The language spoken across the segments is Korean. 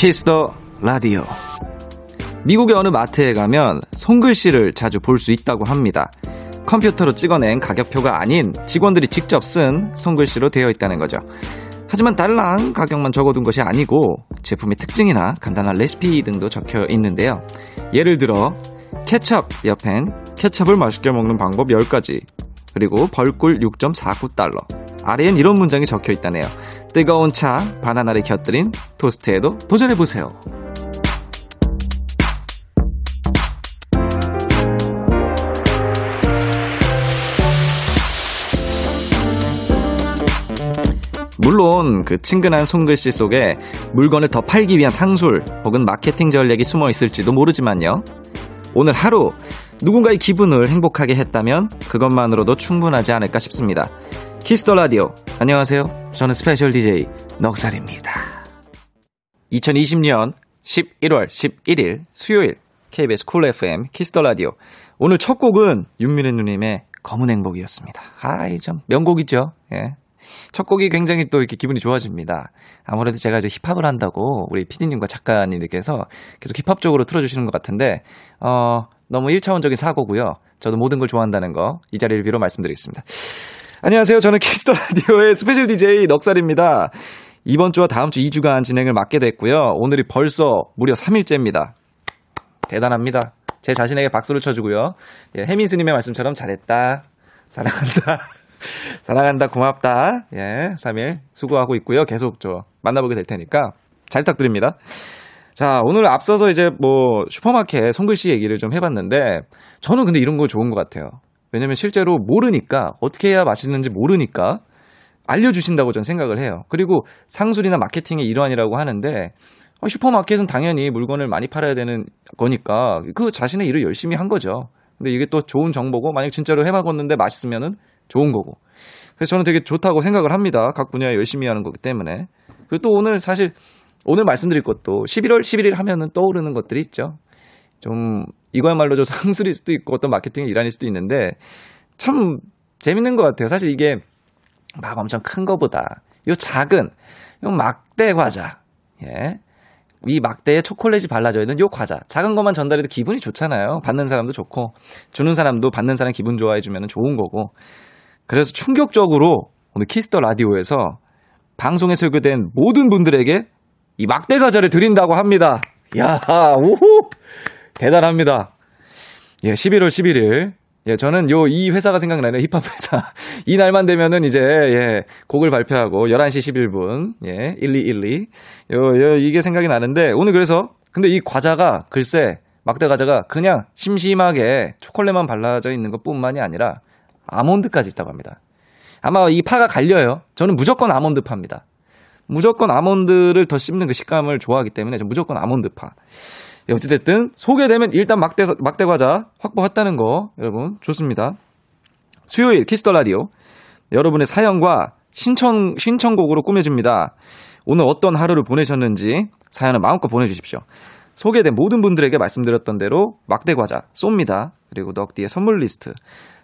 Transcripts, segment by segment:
Kiss the Radio. 미국의 어느 마트에 가면 손글씨를 자주 볼 수 있다고 합니다. 컴퓨터로 찍어낸 가격표가 아닌 직원들이 직접 쓴 손글씨로 되어 있다는 거죠. 하지만 달랑 가격만 적어둔 것이 아니고 제품의 특징이나 간단한 레시피 등도 적혀 있는데요. 예를 들어 케첩 옆엔 케첩을 맛있게 먹는 방법 10가지 그리고 벌꿀 6.49달러 아래엔 이런 문장이 적혀 있다네요. 뜨거운 차, 바나나를 곁들인 토스트에도 도전해보세요. 물론 그 친근한 손글씨 속에 물건을 더 팔기 위한 상술 혹은 마케팅 전략이 숨어 있을지도 모르지만요. 오늘 하루 누군가의 기분을 행복하게 했다면 그것만으로도 충분하지 않을까 싶습니다. Kiss the Radio. 안녕하세요. 저는 special DJ 넉살입니다. 2020년 11월 11일 수요일 KBS Cool FM Kiss the Radio. 오늘 첫 곡은 윤미래 누님의 검은 행복이었습니다. 아이 좀 명곡이죠. 예. 첫 곡이 굉장히 또 이렇게 기분이 좋아집니다. 아무래도 제가 이제 힙합을 한다고 우리 피디님과 작가님들께서 계속 힙합 쪽으로 틀어주시는 것 같은데, 어, 너무 1차원적인 사고고요. 저도 모든 걸 좋아한다는 거 이 자리를 빌어 말씀드리겠습니다. 안녕하세요. 저는 키스터 라디오의 스페셜 DJ 넉살입니다. 이번 주와 다음 주 2주간 진행을 맡게 됐고요. 오늘이 벌써 무려 3일째입니다. 대단합니다. 제 자신에게 박수를 쳐주고요. 예, 혜민스님의 말씀처럼 잘했다. 사랑한다. 사랑한다. 고맙다. 예, 3일 수고하고 있고요. 계속 저 만나보게 될 테니까 잘 부탁드립니다. 자, 오늘 앞서서 이제 뭐 슈퍼마켓 손글씨 얘기를 좀 해봤는데 저는 근데 이런 거 좋은 것 같아요. 왜냐면 실제로 모르니까 어떻게 해야 맛있는지 모르니까 알려주신다고 저는 생각을 해요. 그리고 상술이나 마케팅의 일환이라고 하는데 어, 슈퍼마켓은 당연히 물건을 많이 팔아야 되는 거니까 그 자신의 일을 열심히 한 거죠. 근데 이게 또 좋은 정보고 만약 진짜로 해먹었는데 맛있으면은 좋은 거고. 그래서 저는 되게 좋다고 생각을 합니다. 각 분야에 열심히 하는 거기 때문에. 그리고 또 오늘 사실 오늘 말씀드릴 것도 11월 11일 하면은 떠오르는 것들이 있죠. 좀 이거야말로 저 상술일 수도 있고 어떤 마케팅의 일환일 수도 있는데 참 재밌는 것 같아요. 사실 이게 막 엄청 큰 거보다 요 작은 요 막대 과자 예. 이 막대에 초콜릿이 발라져 있는 요 과자. 작은 것만 전달해도 기분이 좋잖아요. 받는 사람도 좋고, 주는 사람도 받는 사람 기분 좋아해 주면 좋은 거고. 그래서 충격적으로 오늘 Kiss the Radio에서 방송에 소개된 모든 분들에게 이 막대 과자를 드린다고 합니다. 야, 우후! 대단합니다. 예, 11월 11일. 예, 저는 요, 이 회사가 생각나네요. 힙합 회사. 이 날만 되면은 이제, 예, 곡을 발표하고 11시 11분, 예, 1212. 요, 요, 이게 생각이 나는데, 오늘 그래서, 근데 이 과자가, 글쎄, 막대 과자가 그냥 심심하게 초콜릿만 발라져 있는 것 뿐만이 아니라, 아몬드까지 있다고 합니다. 아마 이 파가 갈려요. 저는 무조건 아몬드 파입니다. 무조건 아몬드를 더 씹는 그 식감을 좋아하기 때문에 저 무조건 아몬드 파. 예, 어찌됐든 소개되면 일단 막대 막대 과자 확보했다는 거 여러분 좋습니다. 수요일 키스 더 라디오 여러분의 사연과 신청 신청곡으로 꾸며집니다. 오늘 어떤 하루를 보내셨는지 사연을 마음껏 보내주십시오. 소개된 모든 분들에게 말씀드렸던 대로 막대 과자 쏩니다. 그리고 넉디의 선물 리스트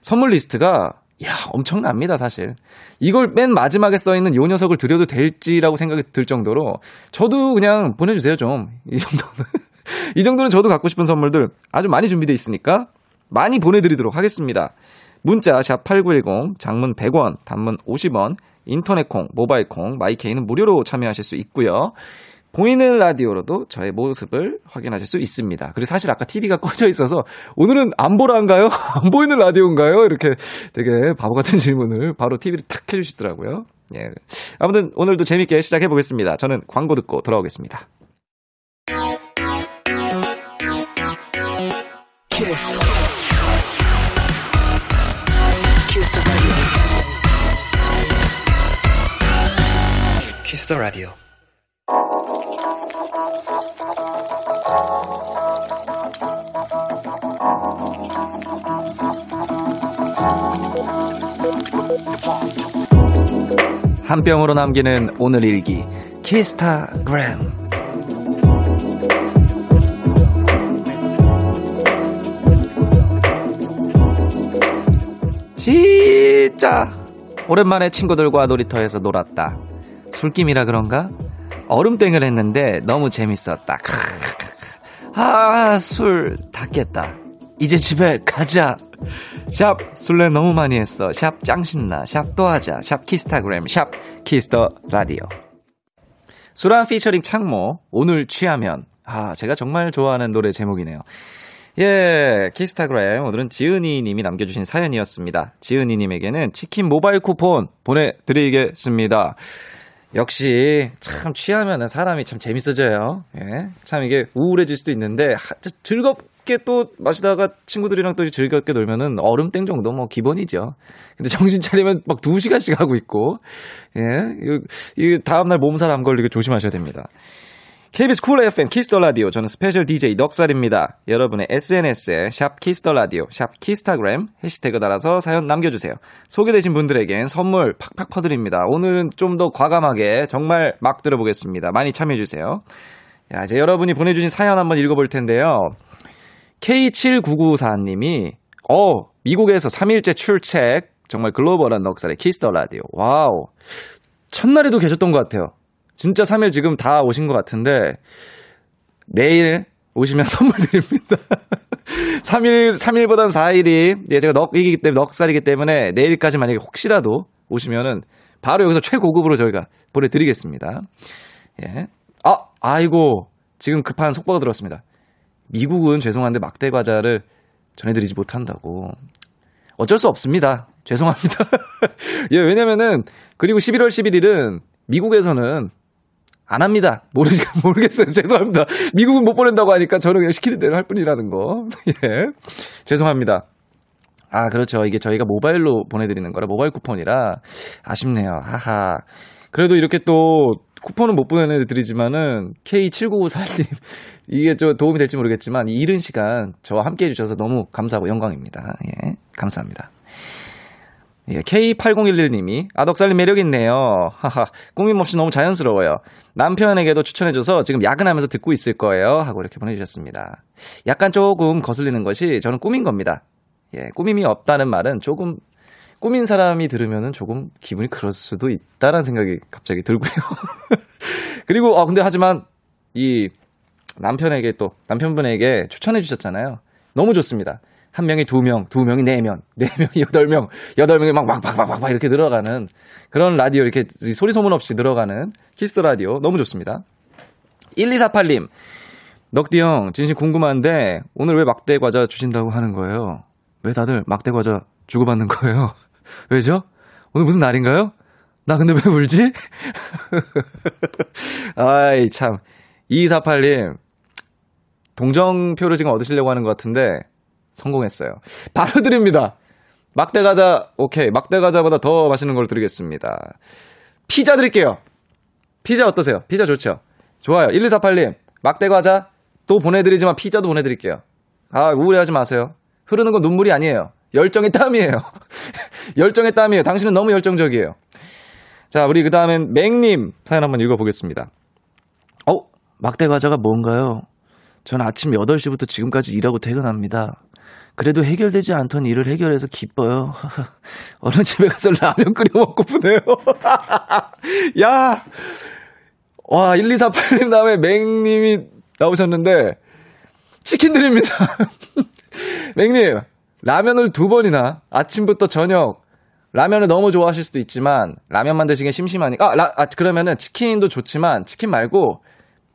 선물 리스트가 야, 엄청납니다, 사실. 이걸 맨 마지막에 써 있는 요 녀석을 드려도 될지라고 생각이 들 정도로 저도 그냥 보내주세요, 좀. 이 정도는. 이 정도는 저도 갖고 싶은 선물들 아주 많이 준비되어 있으니까 많이 보내드리도록 하겠습니다. 문자 샵 8910 장문 100원, 단문 50원, 인터넷 콩, 모바일 콩, 마이케이는 무료로 참여하실 수 있고요. 보이는 라디오로도 저의 모습을 확인하실 수 있습니다. 그리고 사실 아까 TV가 꺼져 있어서 오늘은 안 보라인가요? 안 보이는 라디오인가요? 이렇게 되게 바보 같은 질문을 바로 TV를 탁 해주시더라고요. 예. 아무튼 오늘도 재밌게 시작해 보겠습니다. 저는 광고 듣고 돌아오겠습니다. 키스. 키스 더 라디오. 한 병으로 남기는 오늘 일기 키스타그램 진짜 오랜만에 친구들과 놀이터에서 놀았다. 술김이라 그런가? 얼음땡을 했는데 너무 재밌었다. 아, 술다 깼다. 이제 집에 가자. 샵 술래 너무 많이 했어. 샵 짱신나. 샵 또 하자. 샵 키스타그램. 샵 키스 더 라디오. 수란 피처링 창모. 오늘 취하면. 아, 제가 정말 좋아하는 노래 제목이네요. 예, 키스타그램. 오늘은 지은이 님이 남겨주신 사연이었습니다. 지은이 님에게는 치킨 모바일 쿠폰 보내드리겠습니다. 역시 참 취하면은 사람이 참 재밌어져요. 예. 참 이게 우울해질 수도 있는데 하, 즐겁게 또 마시다가 친구들이랑 또 즐겁게 놀면은 얼음땡 정도 뭐 기본이죠. 근데 정신 차리면 막 두 시간씩 하고 있고 예. 이 다음 날 몸살 안 걸리게 조심하셔야 됩니다. KBS 쿨 FM 키스 더 라디오 저는 스페셜 DJ 넉살입니다. 여러분의 SNS에 샵 키스 더 라디오 샵 키스타그램 해시태그 달아서 사연 남겨주세요. 소개되신 분들에겐 선물 팍팍 퍼드립니다. 오늘은 좀 더 과감하게 정말 막 들어보겠습니다. 많이 참여해주세요. 야, 이제 여러분이 보내주신 사연 한번 읽어볼 텐데요. K7994님이 어 미국에서 3일째 출첵 정말 글로벌한 넉살의 키스 더 라디오 wow 첫날에도 계셨던 것 같아요. 진짜 3일 지금 다 오신 것 같은데, 내일 오시면 선물 드립니다. 3일, 3일보단 4일이, 예, 제가 넉이기 때문에, 넉살이기 때문에 내일까지 만약에 혹시라도 오시면은 바로 여기서 최고급으로 저희가 보내드리겠습니다. 예. 아, 아이고. 지금 급한 속보가 들었습니다. 미국은 죄송한데 막대 과자를 전해드리지 못한다고. 어쩔 수 없습니다. 죄송합니다. 예, 왜냐면은, 그리고 11월 11일은 미국에서는 안 합니다. 모르지, 모르겠어요. 죄송합니다. 미국은 못 보낸다고 하니까 저는 그냥 시키는 대로 할 뿐이라는 거. 예. 죄송합니다. 아, 그렇죠. 이게 저희가 모바일로 보내드리는 거라 모바일 쿠폰이라 아쉽네요. 하하. 그래도 이렇게 또 쿠폰은 못 보내드리지만은 K7994님 이게 좀 도움이 될지 모르겠지만 이 이른 시간 저와 함께 해주셔서 너무 감사하고 영광입니다. 예. 감사합니다. 예, K8011님이 아덕살님 매력 있네요. 하하, 꾸밈 없이 너무 자연스러워요. 남편에게도 추천해줘서 지금 야근하면서 듣고 있을 거예요. 하고 이렇게 보내주셨습니다. 약간 조금 거슬리는 것이 저는 꾸민 겁니다. 예, 꾸밈이 없다는 말은 조금 꾸민 사람이 들으면은 조금 기분이 그럴 수도 있다라는 생각이 갑자기 들고요. 그리고, 아, 근데 하지만 이 남편에게 또, 남편분에게 추천해 주셨잖아요. 너무 좋습니다. 한 명이 두 명, 두 명이 네 명, 네 명이 여덟 명, 여덟 명이 막, 막, 막, 막, 막, 이렇게 늘어가는 그런 라디오, 이렇게 소리 소문 없이 늘어가는 키스 라디오. 너무 좋습니다. 1248님, 넉디 형, 진심 궁금한데, 오늘 왜 막대 과자 주신다고 하는 거예요? 왜 다들 막대 과자 주고받는 거예요? 왜죠? 오늘 무슨 날인가요? 나 근데 왜 울지? 아이, 참. 2248님, 동정표를 지금 얻으시려고 하는 것 같은데, 성공했어요. 바로 드립니다. 막대 과자, 오케이. 막대 과자보다 더 맛있는 걸 드리겠습니다. 피자 드릴게요. 피자 어떠세요? 피자 좋죠? 좋아요. 1248님, 막대 과자 또 보내드리지만 피자도 보내드릴게요. 아, 우울해하지 마세요. 흐르는 건 눈물이 아니에요. 열정의 땀이에요. 열정의 땀이에요. 당신은 너무 열정적이에요. 자, 우리 그 다음엔 맹님 사연 한번 읽어보겠습니다. 어? 막대 과자가 뭔가요? 전 아침 8시부터 지금까지 일하고 퇴근합니다. 그래도 해결되지 않던 일을 해결해서 기뻐요. 어느 집에 가서 라면 끓여 먹고프네요. 야! 와, 1248님 다음에 맹님이 나오셨는데, 치킨 드립니다. 맹님, 라면을 두 번이나 아침부터 저녁, 라면을 너무 좋아하실 수도 있지만, 라면만 드시기 심심하니까, 아, 라, 아, 그러면은 치킨도 좋지만, 치킨 말고,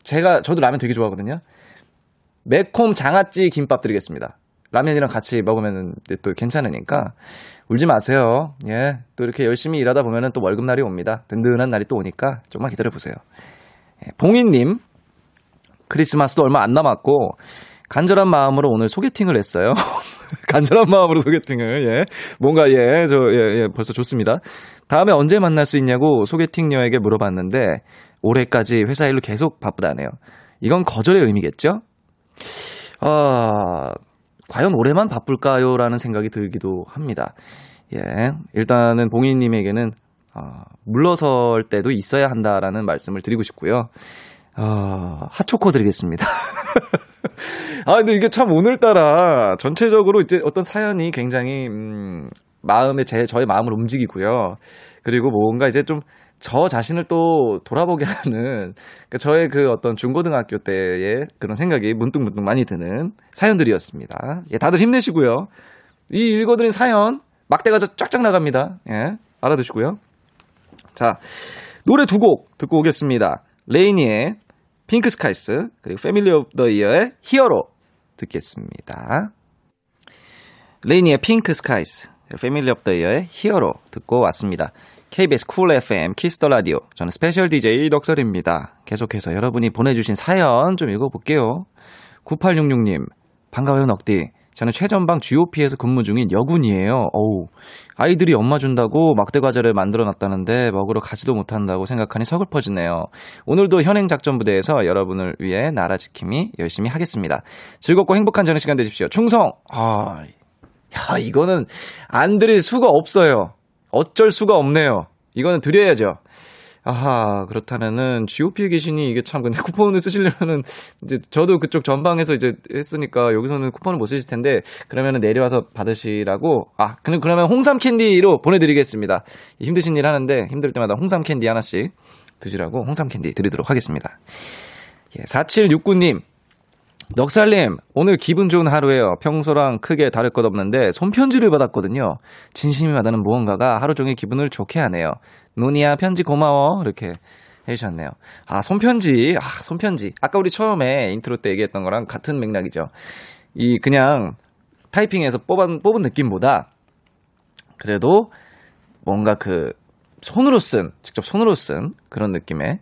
제가, 저도 라면 되게 좋아하거든요. 매콤 장아찌 김밥 드리겠습니다. 라면이랑 같이 먹으면 또 괜찮으니까 울지 마세요. 예. 또 이렇게 열심히 일하다 보면은 또 월급날이 옵니다. 든든한 날이 또 오니까 조금만 기다려 보세요. 예. 봉인님, 크리스마스도 얼마 안 남았고, 간절한 마음으로 오늘 소개팅을 했어요. 간절한 마음으로 소개팅을, 예. 뭔가, 예, 저, 예, 예, 벌써 좋습니다. 다음에 언제 만날 수 있냐고 소개팅녀에게 물어봤는데, 올해까지 회사 일로 계속 바쁘다네요. 이건 거절의 의미겠죠? 아, 과연 올해만 바쁠까요? 라는 생각이 들기도 합니다. 예. 일단은 봉인님에게는, 어, 물러설 때도 있어야 한다라는 말씀을 드리고 싶고요. 어, 핫초코 드리겠습니다. 아, 근데 이게 참 오늘따라 전체적으로 이제 어떤 사연이 굉장히, 음, 마음에 제, 저의 마음을 움직이고요. 그리고 뭔가 이제 좀 저 자신을 또 돌아보게 하는 그러니까 저의 그 어떤 중고등학교 때의 그런 생각이 문득문득 많이 드는 사연들이었습니다. 예, 다들 힘내시고요. 이 읽어드린 사연 막대가 쫙쫙 나갑니다. 예, 알아두시고요. 자, 노래 두 곡 듣고 오겠습니다. LANY의 Pink Skies 그리고 Family of the Year의 Hero 듣겠습니다. LANY의 Pink Skies Family of the Year의 Hero 듣고 왔습니다. KBS 쿨 FM 키스 더 라디오 저는 스페셜 DJ 넉살입니다. 계속해서 여러분이 보내주신 사연 좀 읽어볼게요. 9866님 반가워요 넉디 저는 최전방 GOP에서 근무 중인 여군이에요. 어우, 아이들이 엄마 준다고 막대 과자를 만들어 놨다는데 먹으러 가지도 못한다고 생각하니 서글퍼지네요. 오늘도 현행 작전 부대에서 여러분을 위해 나라 지킴이 열심히 하겠습니다. 즐겁고 행복한 저녁 시간 되십시오. 충성! 아, 야, 이거는 안 드릴 수가 없어요. 어쩔 수가 없네요. 이거는 드려야죠. 아하, 그렇다면은 GOP에 계시니 이게 참 근데 쿠폰을 쓰시려면은 이제 저도 그쪽 전방에서 이제 했으니까 여기서는 쿠폰을 못 쓰실 텐데 그러면은 내려와서 받으시라고 아, 그럼 그러면 홍삼 캔디로 보내 드리겠습니다. 힘드신 일 하는데 힘들 때마다 홍삼 캔디 하나씩 드시라고 홍삼 캔디 드리도록 하겠습니다. 예, 4769님 넉살님, 오늘 기분 좋은 하루예요. 평소랑 크게 다를 것 없는데 손편지를 받았거든요. 진심이 와닿는 무언가가 하루 종일 기분을 좋게 하네요. 노니야 편지 고마워 이렇게 해주셨네요. 아 손편지, 아 손편지. 아까 우리 처음에 인트로 때 얘기했던 거랑 같은 맥락이죠. 이 그냥 타이핑해서 뽑은 뽑은 느낌보다 그래도 뭔가 그 손으로 쓴, 직접 손으로 쓴 그런 느낌의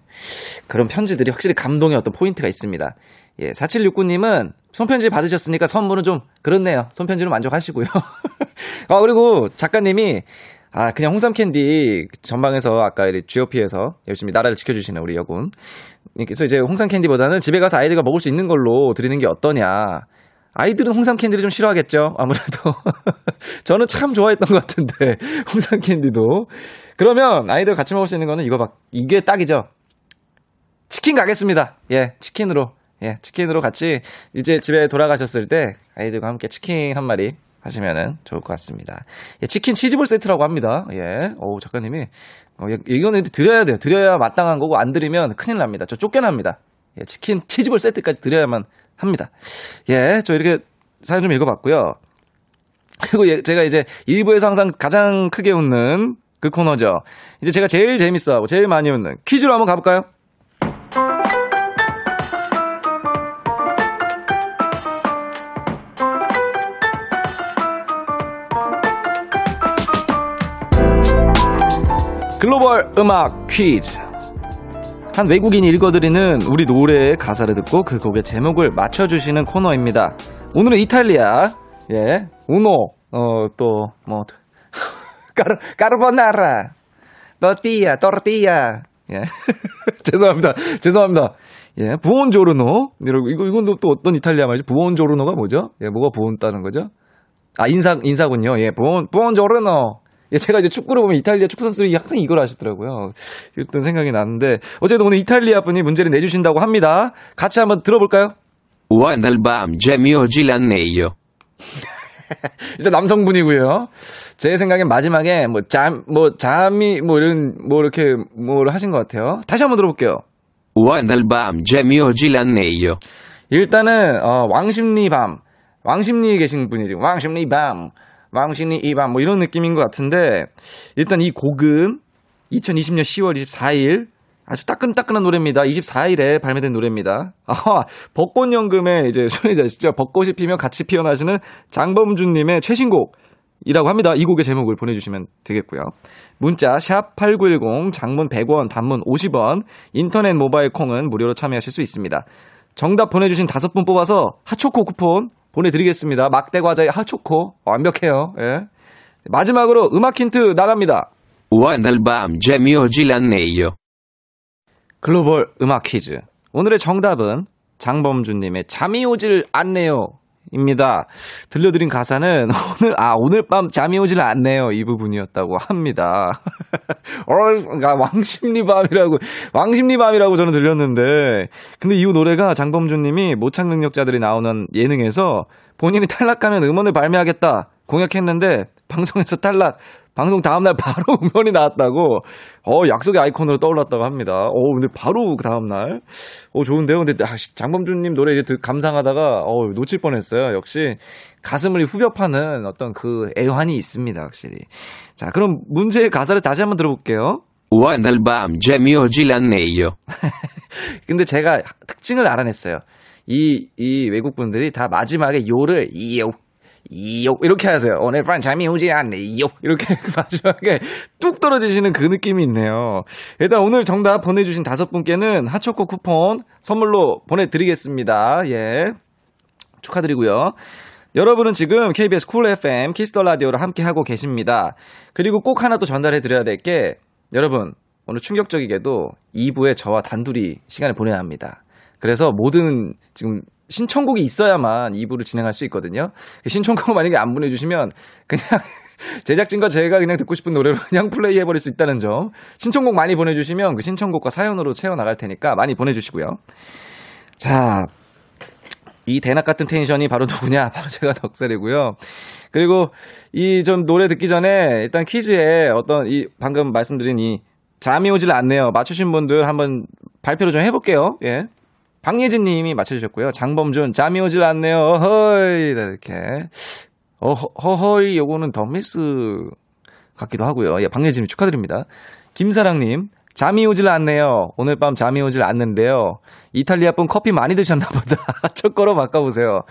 그런 편지들이 확실히 감동의 어떤 포인트가 있습니다. 예, 4769님은 손편지 받으셨으니까 선물은 좀 그렇네요. 손편지로 만족하시고요. 아, 그리고 작가님이 아, 그냥 홍삼 캔디 전방에서 아까 GOP에서 열심히 나라를 지켜주시는 우리 여군. 그래서 이제 홍삼 캔디보다는 집에 가서 아이들과 먹을 수 있는 걸로 드리는 게 어떠냐. 아이들은 홍삼 캔디를 좀 싫어하겠죠. 아무래도 저는 참 좋아했던 것 같은데 홍삼 캔디도 그러면 아이들 같이 먹을 수 있는 거는 이거 막 이게 딱이죠. 치킨 가겠습니다. 예, 치킨으로 예, 치킨으로 같이 이제 집에 돌아가셨을 때 아이들과 함께 치킨 한 마리 하시면은 좋을 것 같습니다. 예, 치킨 치즈볼 세트라고 합니다. 예, 오 작가님이 어, 이거는 드려야 돼요. 드려야 마땅한 거고 안 드리면 큰일 납니다. 저 쫓겨납니다. 예, 치킨 치즈볼 세트까지 드려야만 합니다. 예, 저 이렇게 사연 좀 읽어봤고요. 그리고 예, 제가 이제 일부에서 항상 가장 크게 웃는 그 코너죠. 이제 제가 제일 재밌어하고 제일 많이 웃는 퀴즈로 한번 가볼까요? 글로벌 음악 퀴즈. 한 외국인이 읽어드리는 우리 노래의 가사를 듣고 그 곡의 제목을 맞춰주시는 코너입니다. 오늘은 이탈리아, 예, uno, 어, 또, 뭐, 까르, 까르보나라, 너띠야, 또르띠야, 예. 죄송합니다. 죄송합니다. 예, buongiorno. 이거, 이건 또 어떤 이탈리아 말이지? buongiorno가 뭐죠? 예, 뭐가 buon 따는 거죠? 아, 인사, 인사군요. 예, buon, buongiorno. 예, 제가 이제 축구를 보면 이탈리아 축구 선수들이 항상 이걸 하시더라고요. 이랬던 생각이 나는데 어쨌든 오늘 이탈리아 분이 문제를 내주신다고 합니다. 같이 한번 들어볼까요? Wandelbam Gemio Gilanneio. 일단 남성분이고요. 제 생각엔 마지막에 뭐 잠, 뭐 잠이 뭐 이런 뭐 이렇게 뭐를 하신 것 같아요. 다시 한번 들어볼게요. Wandelbam Gemio Gilanneio. 일단은 어, 왕십리 밤, 왕십리에 계신 분이지. 왕십리 밤. 왕신이 이밤 뭐 이런 느낌인 것 같은데 일단 이 곡은 2020년 10월 24일 아주 따끈따끈한 노래입니다. 24일에 발매된 노래입니다. 아, 벚꽃 연금의 이제 소유자시죠. 벚꽃이 피면 같이 피어나시는 장범준님의 최신곡 이라고 합니다. 이 곡의 제목을 보내주시면 되겠고요. 문자 샵 #8910 장문 100원, 단문 50원, 인터넷 모바일 콩은 무료로 참여하실 수 있습니다. 정답 보내주신 다섯 분 뽑아서 핫초코 쿠폰 보내드리겠습니다. 막대 과자의 핫초코 완벽해요. 예. 마지막으로 음악 힌트 나갑니다. 글로벌 음악 퀴즈. 오늘의 정답은 장범준님의 잠이 오질 않네요. 입니다. 들려드린 가사는 오늘 아 오늘 밤 잠이 오질 않네요 이 부분이었다고 합니다. 어, 그러니까 왕십리 밤이라고 왕십리 밤이라고 저는 들렸는데 근데 이 노래가 장범준 님이 모창 능력자들이 나오는 예능에서 본인이 탈락하면 음원을 발매하겠다 공약했는데 방송에서 탈락. 방송 다음날 바로 음원이 나왔다고, 어, 약속의 아이콘으로 떠올랐다고 합니다. 어, 근데 바로 그 다음날. 어, 좋은데요? 근데, 아, 장범준님 노래 이제 감상하다가, 어, 놓칠 뻔했어요. 역시, 가슴을 후벼 파는 어떤 그 애환이 있습니다, 확실히. 자, 그럼 문제의 가사를 다시 한번 들어볼게요. Al bam Jamie oggi l'anneio. 근데 제가 특징을 알아냈어요. 이, 이 외국분들이 다 마지막에 요를, 이요, 이요, 이렇게 하세요. 오늘 밤 잠이 오지 않네요. 이렇게 마지막에 뚝 떨어지시는 그 느낌이 있네요. 일단 오늘 정답 보내주신 다섯 분께는 핫초코 쿠폰 선물로 보내드리겠습니다. 예. 축하드리고요. 여러분은 지금 KBS 쿨 FM 키스터 라디오를 함께 하고 계십니다. 그리고 꼭 하나 또 전달해 드려야 될 게 여러분 오늘 충격적이게도 2부에 저와 단둘이 시간을 보내야 합니다. 그래서 모든 지금 신청곡이 있어야만 2부를 진행할 수 있거든요. 그 신청곡 만약에 안 보내주시면 그냥 제작진과 제가 그냥 듣고 싶은 노래로 그냥 플레이 해버릴 수 있다는 점. 신청곡 많이 보내주시면 그 신청곡과 사연으로 채워나갈 테니까 많이 보내주시고요. 자, 이 대낮 같은 텐션이 바로 누구냐? 바로 제가 덕살이고요. 그리고 이 좀 노래 듣기 전에 일단 퀴즈에 어떤 이 방금 말씀드린 이 잠이 오질 않네요. 맞추신 분들 한번 발표를 좀 해볼게요. 예. 박예진 님이 맞춰주셨고요. 장범준, 잠이 오질 않네요. 허이, 이렇게. 어, 허허이, 요거는 덤밀스 같기도 하고요. 예, 박예진 님 축하드립니다. 김사랑 님, 잠이 오질 않네요. 오늘 밤 잠이 오질 않는데요. 이탈리아 분 커피 많이 드셨나 보다. 첫 거로 바꿔보세요.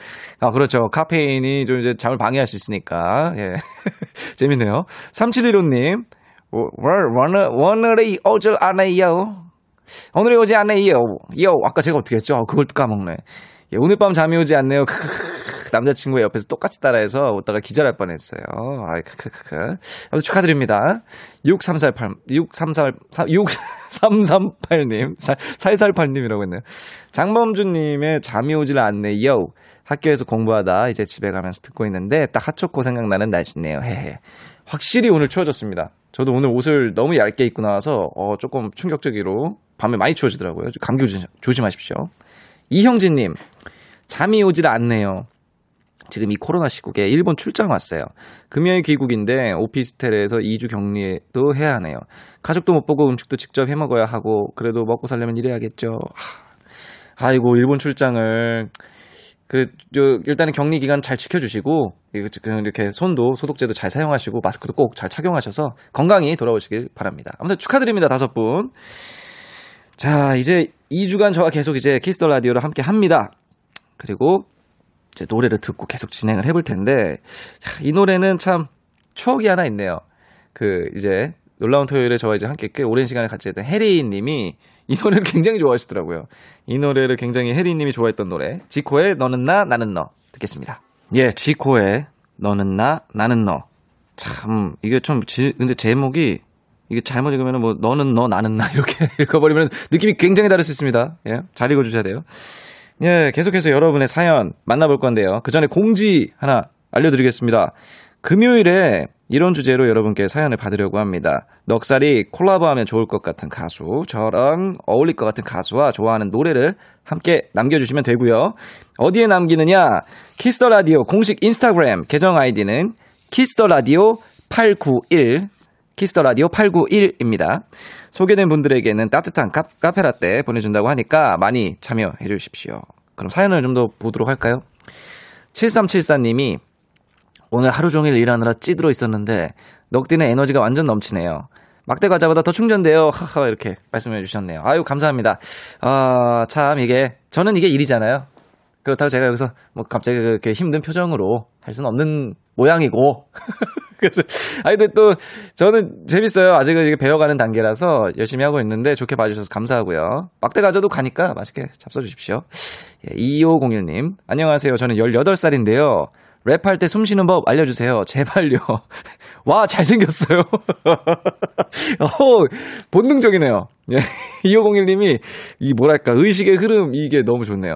아, 그렇죠. 카페인이 좀 이제 잠을 방해할 수 있으니까. 예. 재밌네요. 3715님, 오늘, 오늘이 오질 않아요. 오늘이 오지 않네요. 요, 아까 제가 어떻게 했죠? 그걸 까먹네. 예, 오늘 밤 잠이 오지 않네요. 크크크. 남자친구가 옆에서 똑같이 따라해서 오다가 기절할 뻔 했어요. 아이, 크크크크. 아무튼 축하드립니다. 6348, 6348, 6338님, 438님이라고 했네요. 장범준님의 잠이 오질 않네 요. 학교에서 공부하다 이제 집에 가면서 듣고 있는데 딱 핫초코 생각나는 날씨네요. 헤헤. 확실히 오늘 추워졌습니다. 저도 오늘 옷을 너무 얇게 입고 나와서 어, 조금 충격적으로 밤에 많이 추워지더라고요. 감기 조심 하십시오. 이형진님, 잠이 오질 않네요. 지금 이 코로나 시국에 일본 출장 왔어요. 금요일 귀국인데 오피스텔에서 2주 격리도 해야 하네요. 가족도 못 보고 음식도 직접 해 먹어야 하고 그래도 먹고 살려면 이래야겠죠. 하, 아이고 일본 출장을 그, 저, 일단은 격리 기간 잘 지켜주시고, 이렇게 손도 소독제도 잘 사용하시고, 마스크도 꼭 잘 착용하셔서 건강히 돌아오시길 바랍니다. 아무튼 축하드립니다, 다섯 분. 자, 이제 2주간 저와 계속 이제 Kiss the Radio를 함께 합니다. 그리고 이제 노래를 듣고 계속 진행을 해볼 텐데, 이 노래는 참 추억이 하나 있네요. 그, 이제 놀라운 토요일에 저와 이제 함께 꽤 오랜 시간을 같이 했던 해리 님이 이 노래를 굉장히 좋아하시더라고요. 이 노래를 굉장히 해리 님이 좋아했던 노래. 지코의 너는 나, 나는 너. 듣겠습니다. 예, 지코의 너는 나, 나는 너. 참, 이게 좀, 지, 근데 제목이, 이게 잘못 읽으면 뭐, 너는 너, 나는 나, 이렇게 읽어버리면 느낌이 굉장히 다를 수 있습니다. 예, 잘 읽어주셔야 돼요. 예, 계속해서 여러분의 사연 만나볼 건데요. 그 전에 공지 하나 알려드리겠습니다. 금요일에 이런 주제로 여러분께 사연을 받으려고 합니다. 넉살이 콜라보하면 좋을 것 같은 가수, 저랑 어울릴 것 같은 가수와 좋아하는 노래를 함께 남겨주시면 되고요. 어디에 남기느냐? Kiss the Radio 공식 인스타그램 계정 아이디는 Kiss the Radio 891 Kiss the Radio 891입니다. 소개된 분들에게는 따뜻한 카, 카페라떼 보내준다고 하니까 많이 참여해 주십시오. 그럼 사연을 좀 더 보도록 할까요? 7374님이 오늘 하루 종일 일하느라 찌들어 있었는데 넉디는 에너지가 완전 넘치네요. 막대 과자보다 더 충전돼요. 하하 이렇게 말씀해 주셨네요. 아유 감사합니다. 아 참 이게 저는 이게 일이잖아요. 그렇다고 제가 여기서 뭐 갑자기 그렇게 힘든 표정으로 할 수는 없는 모양이고. 그래서 아니 근데 또 저는 재밌어요. 아직은 이게 배워가는 단계라서 열심히 하고 있는데 좋게 봐주셔서 감사하고요. 막대 과자도 가니까 맛있게 잡숴 주십시오. 예, 2501님 안녕하세요. 저는 18살인데요. 랩할 때 숨 쉬는 법 알려주세요. 제발요. 와, 잘생겼어요. 어, 본능적이네요. 예. 2501님이, 이 뭐랄까, 의식의 흐름, 이게 너무 좋네요.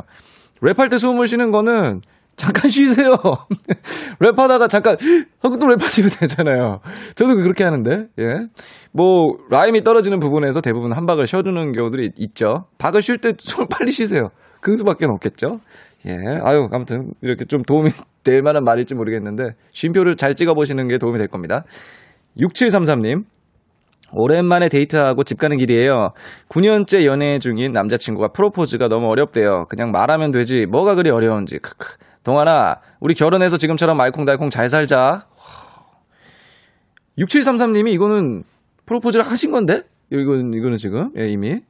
랩할 때 숨을 쉬는 거는, 잠깐 쉬세요. 랩하다가 잠깐, 하고 또 랩하시면 되잖아요. 저도 그렇게 하는데, 예. 뭐, 라임이 떨어지는 부분에서 대부분 한 박을 쉬어주는 경우들이 있죠. 박을 쉴 때 손을 빨리 쉬세요. 그 수밖에 없겠죠. 예. 아유, 아무튼 이렇게 좀 도움이 될 만한 말일지 모르겠는데 쉼표를 잘 찍어 보시는 게 도움이 될 겁니다. 6733님. 오랜만에 데이트하고 집 가는 길이에요. 9년째 연애 중인 남자친구가 프로포즈가 너무 어렵대요. 그냥 말하면 되지. 뭐가 그리 어려운지. 크크. 동아나, 우리 결혼해서 지금처럼 말콩달콩 잘 살자. 6733님이 이거는 프로포즈를 하신 건데? 이건, 이거는 지금, 예, 이미.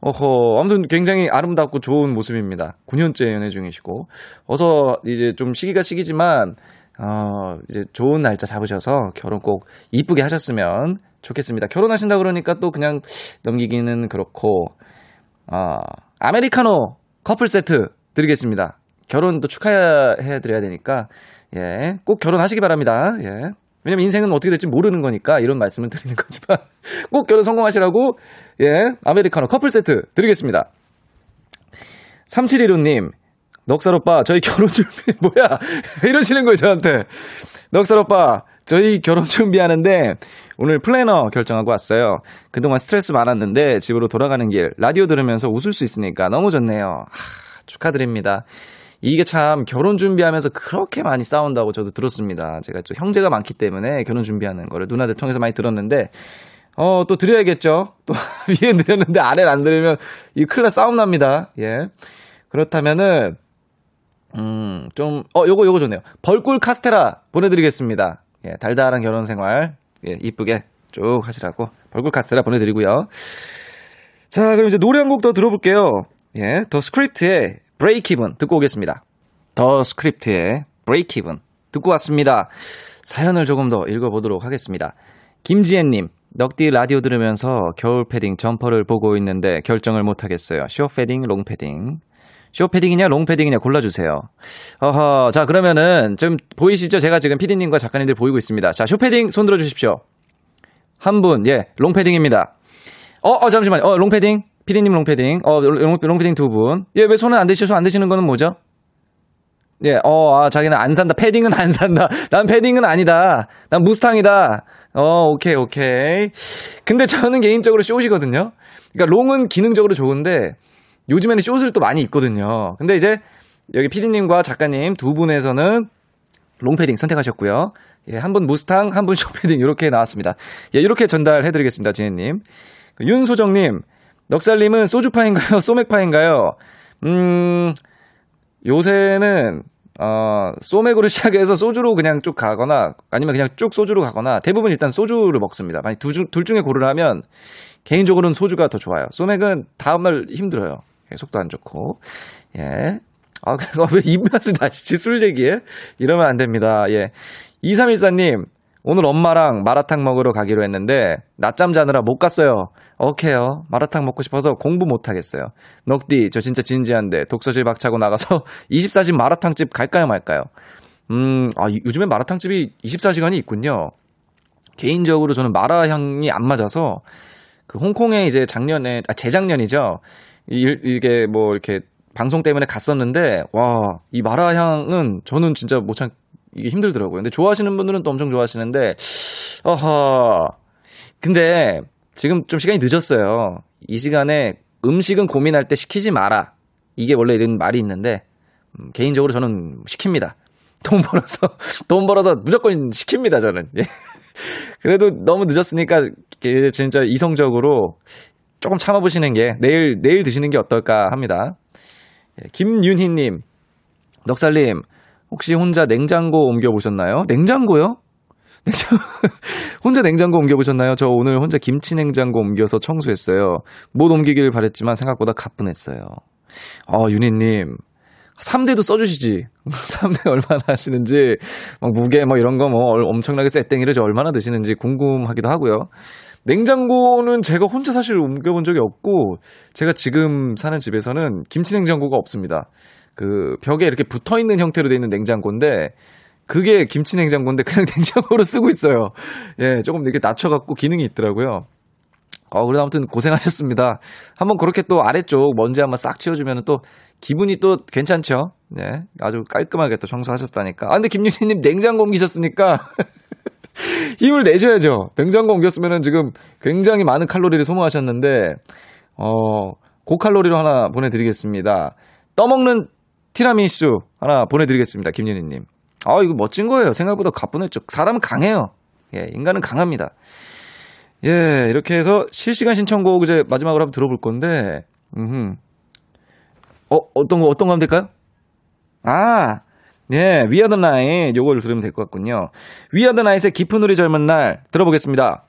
어허, 아무튼 굉장히 아름답고 좋은 모습입니다. 9년째 연애 중이시고. 어서 이제 좀 시기가 시기지만, 어, 이제 좋은 날짜 잡으셔서 결혼 꼭 이쁘게 하셨으면 좋겠습니다. 결혼하신다 그러니까 또 그냥 넘기기는 그렇고, 아, 아메리카노 커플 세트 드리겠습니다. 결혼도 축하해 드려야 되니까, 예, 꼭 결혼하시기 바랍니다. 예. 왜냐면 인생은 어떻게 될지 모르는 거니까 이런 말씀을 드리는 거지만, 꼭 결혼 성공하시라고, 예, 아메리카노 커플 세트 드리겠습니다. 3715님, 넉살 오빠, 저희 결혼 준비, 뭐야? 왜 이러시는 거예요, 저한테? 넉살 오빠, 저희 결혼 준비하는데 오늘 플래너 결정하고 왔어요. 그동안 스트레스 많았는데 집으로 돌아가는 길 라디오 들으면서 웃을 수 있으니까 너무 좋네요. 하, 축하드립니다. 이게 참 결혼 준비하면서 그렇게 많이 싸운다고 저도 들었습니다. 제가 또 형제가 많기 때문에 결혼 준비하는 거를 누나들 통해서 많이 들었는데 어, 또 드려야겠죠? 또 위에 드렸는데 아래를 안 드리면 이 큰일 나 싸움 납니다. 예. 그렇다면은 음, 좀, 어, 요거, 요거 좋네요. 벌꿀 카스테라 보내 드리겠습니다. 예, 달달한 결혼 생활, 예, 이쁘게 쭉 하시라고 벌꿀 카스테라 보내 드리고요. 자, 그럼 이제 노래 한 곡 더 들어볼게요. 예, The Script의 Break Even 듣고 오겠습니다. The Script의 Break Even 듣고 왔습니다. 사연을 조금 더 읽어보도록 하겠습니다. 김지혜님, 넉디 라디오 들으면서 겨울 패딩 점퍼를 보고 있는데 결정을 못하겠어요. short 패딩, long 패딩. short 패딩이냐 long 패딩이냐 골라주세요. 어허, 자 그러면은 지금 보이시죠? 제가 지금 피디님과 작가님들 보이고 있습니다. 자, 쇼 패딩 손 들어주십시오. 한 분, 예, long 패딩입니다. 어, 어 잠시만요. 어, long 패딩, 피디님 long 패딩, 어, long, long 패딩 두 분. 예, 왜 손은 안 드셔서 안 드시는 거는 뭐죠? 예, 어, 아, 자기는 안 산다. 패딩은 안 산다. 난 패딩은 아니다. 난 무스탕이다. 어, 오케이, 오케이. 근데 저는 개인적으로 short이거든요. 그러니까 long은 기능적으로 좋은데 요즘에는 숏을 또 많이 입거든요. 근데 이제 여기 피디님과 작가님 두 분에서는 롱패딩 선택하셨고요. 예, 한 분 무스탕, 한 분 숏패딩 이렇게 나왔습니다. 예, 이렇게 전달해드리겠습니다, 지혜님. 그 윤소정님, 넉살님은 소주파인가요? 소맥파인가요? 음, 요새는 어, 소맥으로 시작해서 소주로 그냥 쭉 가거나 아니면 그냥 쭉 소주로 가거나 대부분 일단 소주를 먹습니다. 만약 둘, 중, 둘 중에 고르라면 개인적으로는 소주가 더 좋아요. 소맥은 다음날 힘들어요. 속도 안 좋고. 예. 아, 왜 입맛을 다시 술 얘기해? 이러면 안 됩니다. 예. 2314님, 오늘 엄마랑 마라탕 먹으러 가기로 했는데, 낮잠 자느라 못 갔어요. 오케이요. 마라탕 먹고 싶어서 공부 못 하겠어요. 넉디, 저 진짜 진지한데, 독서실 박차고 나가서 24시 마라탕집 갈까요 말까요? 음, 아, 요즘에 마라탕집이 24시간이 있군요. 개인적으로 저는 마라 향이 안 맞아서, 그 홍콩에 이제 작년에, 아, 재작년이죠. 이, 이게 뭐 이렇게 방송 때문에 갔었는데 와 이 마라 향은 저는 진짜 못 참 이게 힘들더라고요. 근데 좋아하시는 분들은 또 엄청 좋아하시는데 어허 근데 지금 좀 시간이 늦었어요. 이 시간에 음식은 고민할 때 시키지 마라. 이게 원래 이런 말이 있는데 음, 개인적으로 저는 시킵니다. 돈 벌어서 돈 벌어서 무조건 시킵니다 저는. 예. 그래도 너무 늦었으니까 진짜 이성적으로 조금 참아보시는 게 내일 내일 드시는 게 어떨까 합니다. 예, 김윤희님, 넉살님 혹시 혼자 냉장고 옮겨 보셨나요? 냉장고요? 냉장 혼자 냉장고 옮겨 보셨나요? 저 오늘 혼자 김치 냉장고 옮겨서 청소했어요. 못 옮기길 바랬지만 생각보다 가뿐했어요. 어 윤희님 3대도 써주시지. 3대 얼마나 하시는지, 막 무게 뭐 이런 거 뭐 엄청나게 쎄땡이를 얼마나 드시는지 궁금하기도 하고요. 냉장고는 제가 혼자 사실 옮겨본 적이 없고, 제가 지금 사는 집에서는 김치 냉장고가 없습니다. 그 벽에 이렇게 붙어 있는 형태로 되어 있는 냉장고인데, 그게 김치 냉장고인데 그냥 냉장고로 쓰고 있어요. 예, 조금 이렇게 낮춰갖고 기능이 있더라고요. 어, 그래도 아무튼 고생하셨습니다. 한번 그렇게 또 아래쪽 먼지 한번 싹 치워주면 또 기분이 또 괜찮죠? 네. 아주 깔끔하게 또 청소하셨다니까. 아, 근데 김윤희님 냉장고 옮기셨으니까 힘을 내셔야죠. 냉장고 옮겼으면은 지금 굉장히 많은 칼로리를 소모하셨는데, 어, 고칼로리로 하나 보내드리겠습니다. 떠먹는 티라미수 하나 보내드리겠습니다. 김윤희님. 아, 이거 멋진 거예요. 생각보다 가뿐했죠. 사람은 강해요. 예, 인간은 강합니다. 예, 이렇게 해서 실시간 신청곡 이제 마지막으로 한번 들어볼 건데, 음, 어, 어떤 거, 어떤 거 하면 될까요? 아, 예, 위아더 나잇 요걸 들으면 될 것 같군요. 위아더 나잇의 깊은 우리 젊은 날 들어보겠습니다.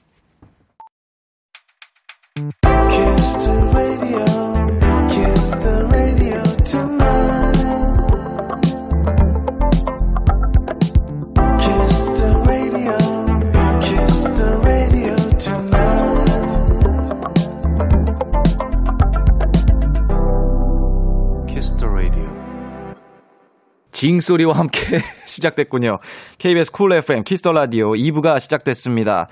징 소리와 함께 시작됐군요. KBS Cool FM Kiss the Radio 2부가 시작됐습니다.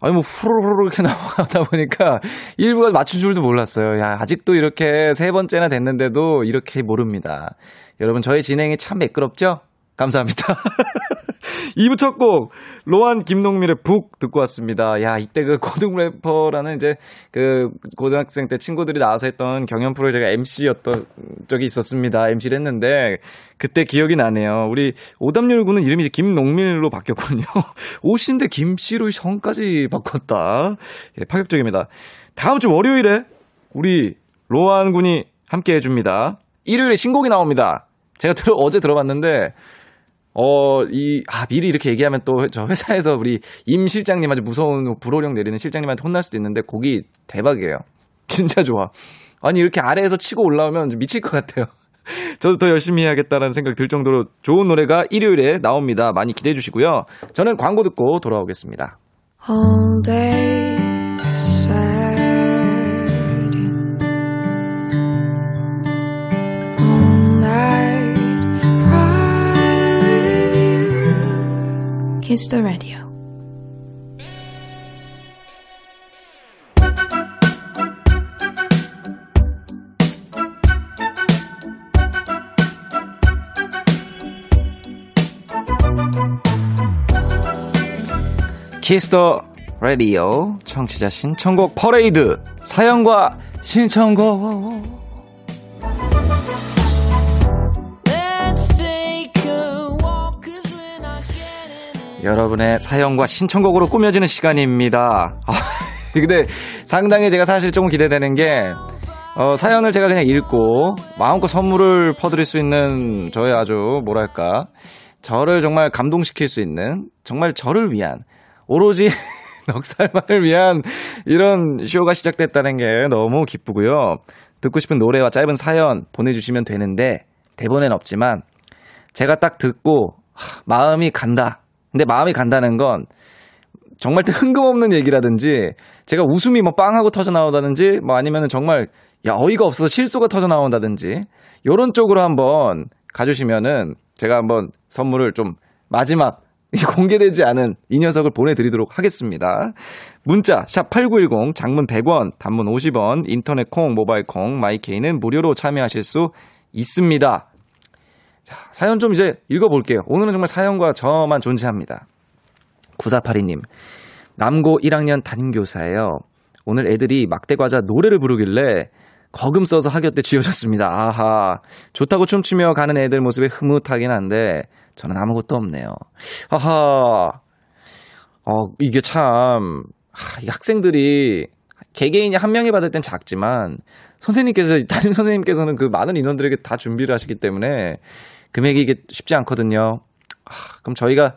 아니 뭐 후루루루 이렇게 나가다 보니까 1부가 마친 줄도 몰랐어요. 야, 아직도 이렇게 세 번째나 됐는데도 이렇게 모릅니다. 여러분 저희 진행이 참 매끄럽죠? 감사합니다. 2부 첫 곡, 로한 김동민의 북 듣고 왔습니다. 야, 이때 그 고등 래퍼라는 이제 그 고등학생 때 친구들이 나와서 했던 경연 프로에 제가 MC였던 적이 있었습니다. MC를 했는데, 그때 기억이 나네요. 우리 오담열 군은 이름이 이제 김농밀로 바뀌었거든요. 오신데 김씨로 성까지 바꿨다. 예, 파격적입니다. 다음 주 월요일에 우리 로한 군이 함께 해줍니다. 일요일에 신곡이 나옵니다. 제가 들어, 어제 들어봤는데, 어, 이, 아, 미리 이렇게 얘기하면 또 저 회사에서 우리 임 실장님 아주 무서운 불호령 내리는 실장님한테 혼날 수도 있는데 곡이 대박이에요. 진짜 좋아. 아니, 이렇게 아래에서 치고 올라오면 미칠 것 같아요. 저도 더 열심히 해야겠다라는 생각 들 정도로 좋은 노래가 일요일에 나옵니다. 많이 기대해 주시고요. 저는 광고 듣고 돌아오겠습니다. Kiss the radio Kiss the Radio 청취자 신청곡 퍼레이드 사연과 신청곡 여러분의 사연과 신청곡으로 꾸며지는 시간입니다. 아, 근데 상당히 제가 사실 조금 기대되는 게 어, 사연을 제가 그냥 읽고 마음껏 선물을 퍼드릴 수 있는 저의 아주 뭐랄까 저를 정말 감동시킬 수 있는 정말 저를 위한 오로지 넉살만을 위한 이런 쇼가 시작됐다는 게 너무 기쁘고요. 듣고 싶은 노래와 짧은 사연 보내주시면 되는데 대본엔 없지만 제가 딱 듣고 하, 마음이 간다. 근데 마음이 간다는 건 정말 뜬금없는 얘기라든지 제가 웃음이 뭐 빵하고 터져 나오다든지 뭐 아니면은 정말 야 어이가 없어서 실소가 터져 나온다든지 요런 쪽으로 한번 가주시면은 제가 한번 선물을 좀 마지막 공개되지 않은 이 녀석을 보내드리도록 하겠습니다. 문자 샵 8910 장문 100원 단문 50원 인터넷 콩 모바일 콩 마이케이는 무료로 참여하실 수 있습니다. 자, 사연 좀 이제 읽어볼게요. 오늘은 정말 사연과 저만 존재합니다. 9482님, 남고 1학년 담임교사예요. 오늘 애들이 막대과자 노래를 부르길래 거금 써서 학교 때 쥐어줬습니다. 아하. 좋다고 춤추며 가는 애들 모습에 흐뭇하긴 한데, 저는 아무것도 없네요. 아하. 어, 이게 참, 하, 이 학생들이 개개인이 한 명이 받을 땐 작지만, 선생님께서, 담임 선생님께서는 그 많은 인원들에게 다 준비를 하시기 때문에, 금액이 이게 쉽지 않거든요. 하, 그럼 저희가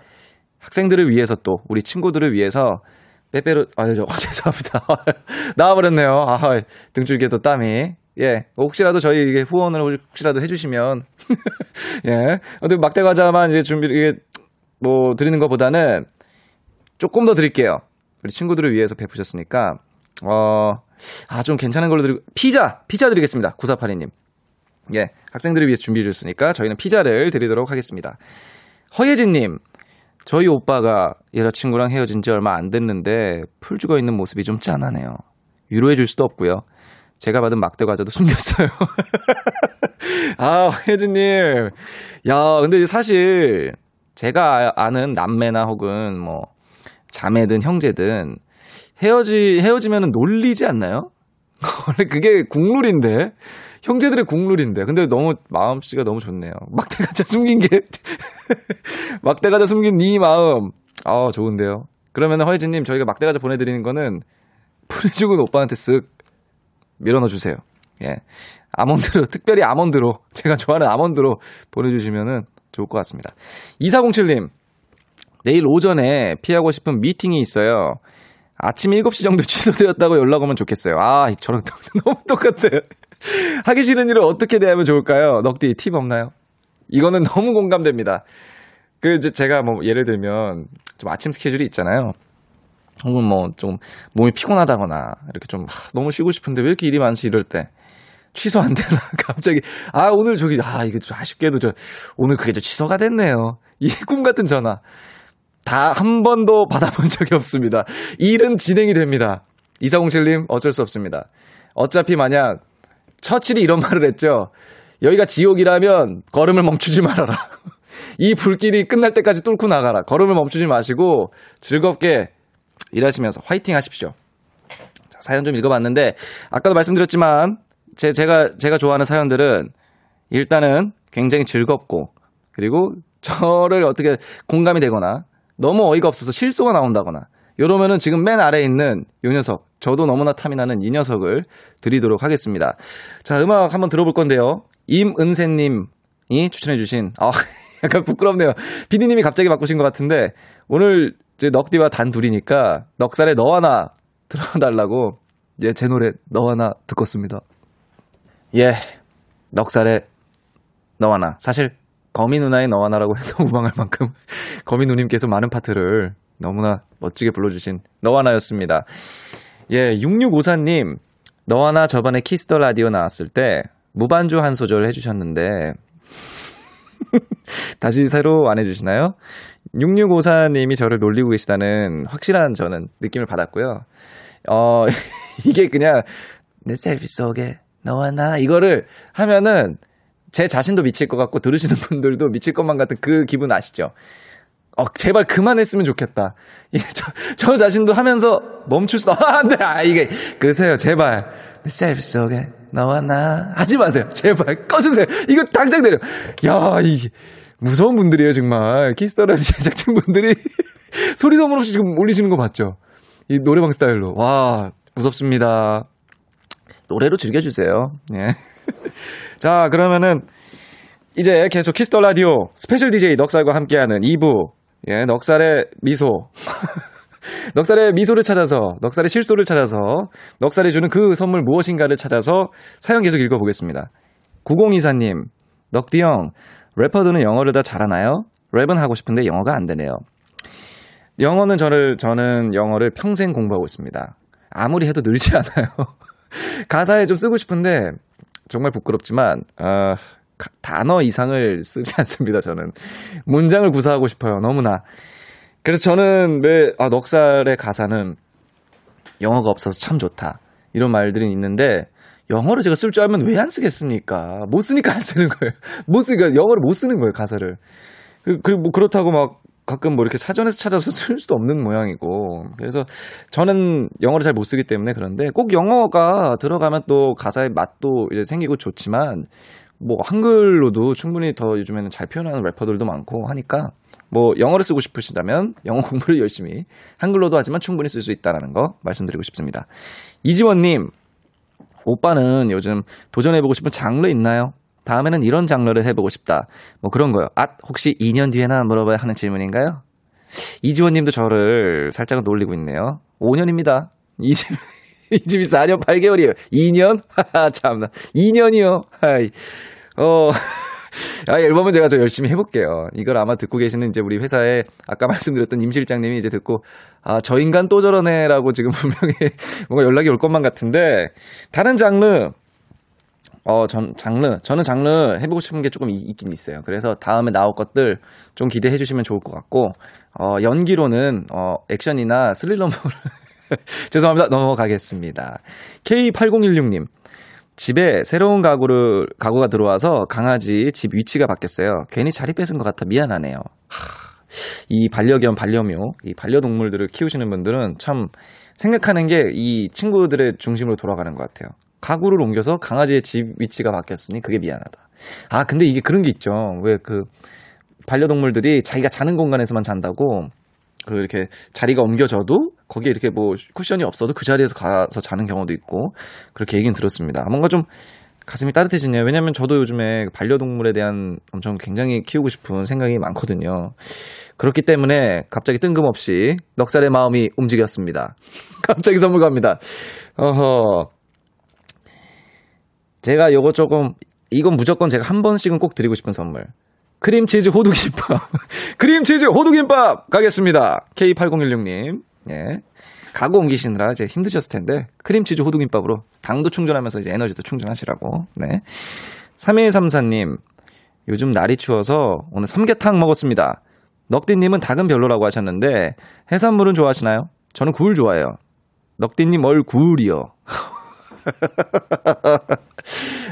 학생들을 위해서 또, 우리 친구들을 위해서, 빼빼로, 아유, 저, 죄송합니다. 나와버렸네요. 아, 등줄기에 또 땀이. 예. 혹시라도 저희 이게 후원을 혹시라도 해주시면. 예. 근데 막대 과자만 이제 준비, 이게, 뭐, 드리는 것보다는 조금 더 드릴게요. 우리 친구들을 위해서 베푸셨으니까. 어, 아, 좀 괜찮은 걸로 드리고, 피자! 피자 드리겠습니다. 9482님. 예. 학생들을 위해서 준비해 주셨으니까 저희는 피자를 드리도록 하겠습니다. 허예진님. 저희 오빠가 여자친구랑 헤어진 지 얼마 안 됐는데 풀 죽어 있는 모습이 좀 짠하네요. 위로해 줄 수도 없고요. 제가 받은 막대 과자도 숨겼어요. 아, 혜진님. 야, 근데 사실 제가 아는 남매나 혹은 뭐 자매든 형제든 헤어지, 헤어지면 놀리지 않나요? 원래 그게 국룰인데. 형제들의 국룰인데. 근데 너무 마음씨가 너무 좋네요. 막대 가자 숨긴 게 막대 가자 숨긴 네 마음. 아, 좋은데요. 그러면 허혜진 님 저희가 막대 가자 보내 드리는 거는 풀이 죽은 오빠한테 쓱 밀어넣어 주세요. 예. 아몬드로, 특별히 아몬드로, 제가 좋아하는 아몬드로 보내 주시면은 좋을 것 같습니다. 2407님, 내일 오전에 피하고 싶은 미팅이 있어요. 아침 7시 정도 취소되었다고 연락 오면 좋겠어요. 아, 저랑 너무 똑같아요. 하기 싫은 일을 어떻게 대하면 좋을까요? 넉디 팁 없나요? 이거는 너무 공감됩니다. 그, 이제 제가 뭐, 예를 들면, 좀 아침 스케줄이 있잖아요. 혹은 뭐, 좀, 몸이 피곤하다거나, 이렇게 좀, 하, 너무 쉬고 싶은데 왜 이렇게 일이 많지, 이럴 때. 취소 안 되나? 갑자기, 아, 오늘 저기, 아, 이거 좀 아쉽게도 저, 오늘 그게 좀 취소가 됐네요. 이 꿈 같은 전화. 다 한 번도 받아본 적이 없습니다. 일은 진행이 됩니다. 2407님, 어쩔 수 없습니다. 어차피 만약, 처칠이 이런 말을 했죠. 여기가 지옥이라면 걸음을 멈추지 말아라. 이 불길이 끝날 때까지 뚫고 나가라. 걸음을 멈추지 마시고 즐겁게 일하시면서 화이팅 하십시오. 자, 사연 좀 읽어봤는데 아까도 말씀드렸지만 제, 제가 제가 좋아하는 사연들은 일단은 굉장히 즐겁고 그리고 저를 어떻게 공감이 되거나 너무 어이가 없어서 실소가 나온다거나 이러면은 지금 맨 아래에 있는 요 녀석 저도 너무나 탐이 나는 이 녀석을 드리도록 하겠습니다. 자 음악 한번 들어볼 건데요. 임은세님이 추천해주신 아 약간 부끄럽네요. 피디님이 갑자기 바꾸신 것 같은데 오늘 이제 넉디와 단 둘이니까 넉살에 너 하나 들어달라고 예, 제 노래 너 하나 듣고 습니다 예, 넉살의 너 하나. 사실 거미 누나의 너 하나라고 해도 무방할 만큼 거미 누님께서 많은 파트를 너무나 멋지게 불러주신 너 하나였습니다. 예, 6654님, 너 하나 저번에 Kiss the Radio 나왔을 때 무반주 한 소절 해주셨는데 다시 새로 안 해주시나요? 6654님이 저를 놀리고 계시다는 확실한 저는 느낌을 받았고요. 어, 이게 그냥 내 셀피 속에 너와 나 이거를 하면은 제 자신도 미칠 것 같고 들으시는 분들도 미칠 것만 같은 그 기분 아시죠? 어, 제발 그만했으면 좋겠다. 이, 저, 저 자신도 하면서 멈출 수, 아, 안 돼. 아, 이게, 끄세요, 제발. 내 셀피 속에 너와 나. 하지 마세요. 제발, 꺼주세요. 이거 당장 내려. 야, 이, 무서운 분들이에요, 정말. 키스터라디 제작진 분들이 소리 소문 없이 지금 올리시는 거 봤죠? 이 노래방 스타일로. 와, 무섭습니다. 노래로 즐겨주세요. 예. 자, 그러면은, 이제 계속 Kiss the Radio 스페셜 DJ 넉살과 함께하는 2부. 예, 넉살의 미소. 넉살의 미소를 찾아서, 넉살의 실소를 찾아서, 넉살이 주는 그 선물 무엇인가를 찾아서 사연 계속 읽어보겠습니다. 9024님, 넉디 형, 래퍼들은 영어를 다 잘하나요? 랩은 하고 싶은데 영어가 안 되네요. 영어는 저를, 저는 영어를 평생 공부하고 있습니다. 아무리 해도 늘지 않아요. 가사에 좀 쓰고 싶은데, 정말 부끄럽지만, 어, 가- 단어 이상을 쓰지 않습니다, 저는. 문장을 구사하고 싶어요, 너무나. 그래서 저는 왜, 아, 넉살의 가사는 영어가 없어서 참 좋다. 이런 말들이 있는데, 영어를 제가 쓸 줄 알면 왜 안 쓰겠습니까? 못 쓰니까 안 쓰는 거예요. 못 쓰니까 영어를 못 쓰는 거예요, 가사를. 그, 그, 뭐, 그렇다고 막, 가끔 뭐 이렇게 사전에서 찾아서 쓸 수도 없는 모양이고. 그래서 저는 영어를 잘 못 쓰기 때문에 그런데 꼭 영어가 들어가면 또 가사의 맛도 이제 생기고 좋지만 뭐 한글로도 충분히 더 요즘에는 잘 표현하는 래퍼들도 많고 하니까 뭐 영어를 쓰고 싶으시다면 영어 공부를 열심히 한글로도 하지만 충분히 쓸 수 있다라는 거 말씀드리고 싶습니다. 이지원님, 오빠는 요즘 도전해보고 싶은 장르 있나요? 다음에는 이런 장르를 해보고 싶다. 뭐 그런 거요. 아, 혹시 2년 뒤에나 물어봐야 하는 질문인가요? 이지원 님도 저를 살짝은 놀리고 있네요. 5년입니다. 이 집, 이 집이 4년 8개월이에요. 2년? 하하, 참나. 2년이요. 하이. 어, 아, 앨범은 제가 저 열심히 해볼게요. 이걸 아마 듣고 계시는 이제 우리 회사에 아까 말씀드렸던 임 실장님이 이제 듣고, 아, 저 인간 또 저러네라고 지금 분명히 뭔가 연락이 올 것만 같은데, 다른 장르, 어, 전, 장르. 저는 장르 해보고 싶은 게 조금 이- 있긴 있어요. 그래서 다음에 나올 것들 좀 기대해 주시면 좋을 것 같고, 어, 연기로는, 어, 액션이나 스릴러물을, 죄송합니다. 넘어가겠습니다. K8016님. 집에 새로운 가구를, 가구가 들어와서 강아지 집 위치가 바뀌었어요. 괜히 자리 뺏은 것 같아 미안하네요. 하, 이 반려견, 반려묘, 이 반려동물들을 키우시는 분들은 참 생각하는 게 이 친구들의 중심으로 돌아가는 것 같아요. 가구를 옮겨서 강아지의 집 위치가 바뀌었으니 그게 미안하다. 아, 근데 이게 그런 게 있죠. 왜 그 반려동물들이 자기가 자는 공간에서만 잔다고 그 이렇게 자리가 옮겨져도 거기에 이렇게 뭐 쿠션이 없어도 그 자리에서 가서 자는 경우도 있고 그렇게 얘기는 들었습니다. 뭔가 좀 가슴이 따뜻해지네요. 왜냐면 저도 요즘에 반려동물에 대한 엄청 굉장히 키우고 싶은 생각이 많거든요. 그렇기 때문에 갑자기 뜬금없이 넉살의 마음이 움직였습니다. 갑자기 선물 갑니다. 어허. 제가 요거 조금, 이건 무조건 제가 한 번씩은 꼭 드리고 싶은 선물. 크림치즈 호두김밥. 크림치즈 호두김밥 가겠습니다. K8016님. 예. 가구 옮기시느라 이제 힘드셨을 텐데, 크림치즈 호두김밥으로 당도 충전하면서 이제 에너지도 충전하시라고. 네. 3134님. 요즘 날이 추워서 오늘 삼계탕 먹었습니다. 넉디님은 닭은 별로라고 하셨는데, 해산물은 좋아하시나요? 저는 굴 좋아해요. 넉디님 얼굴이요.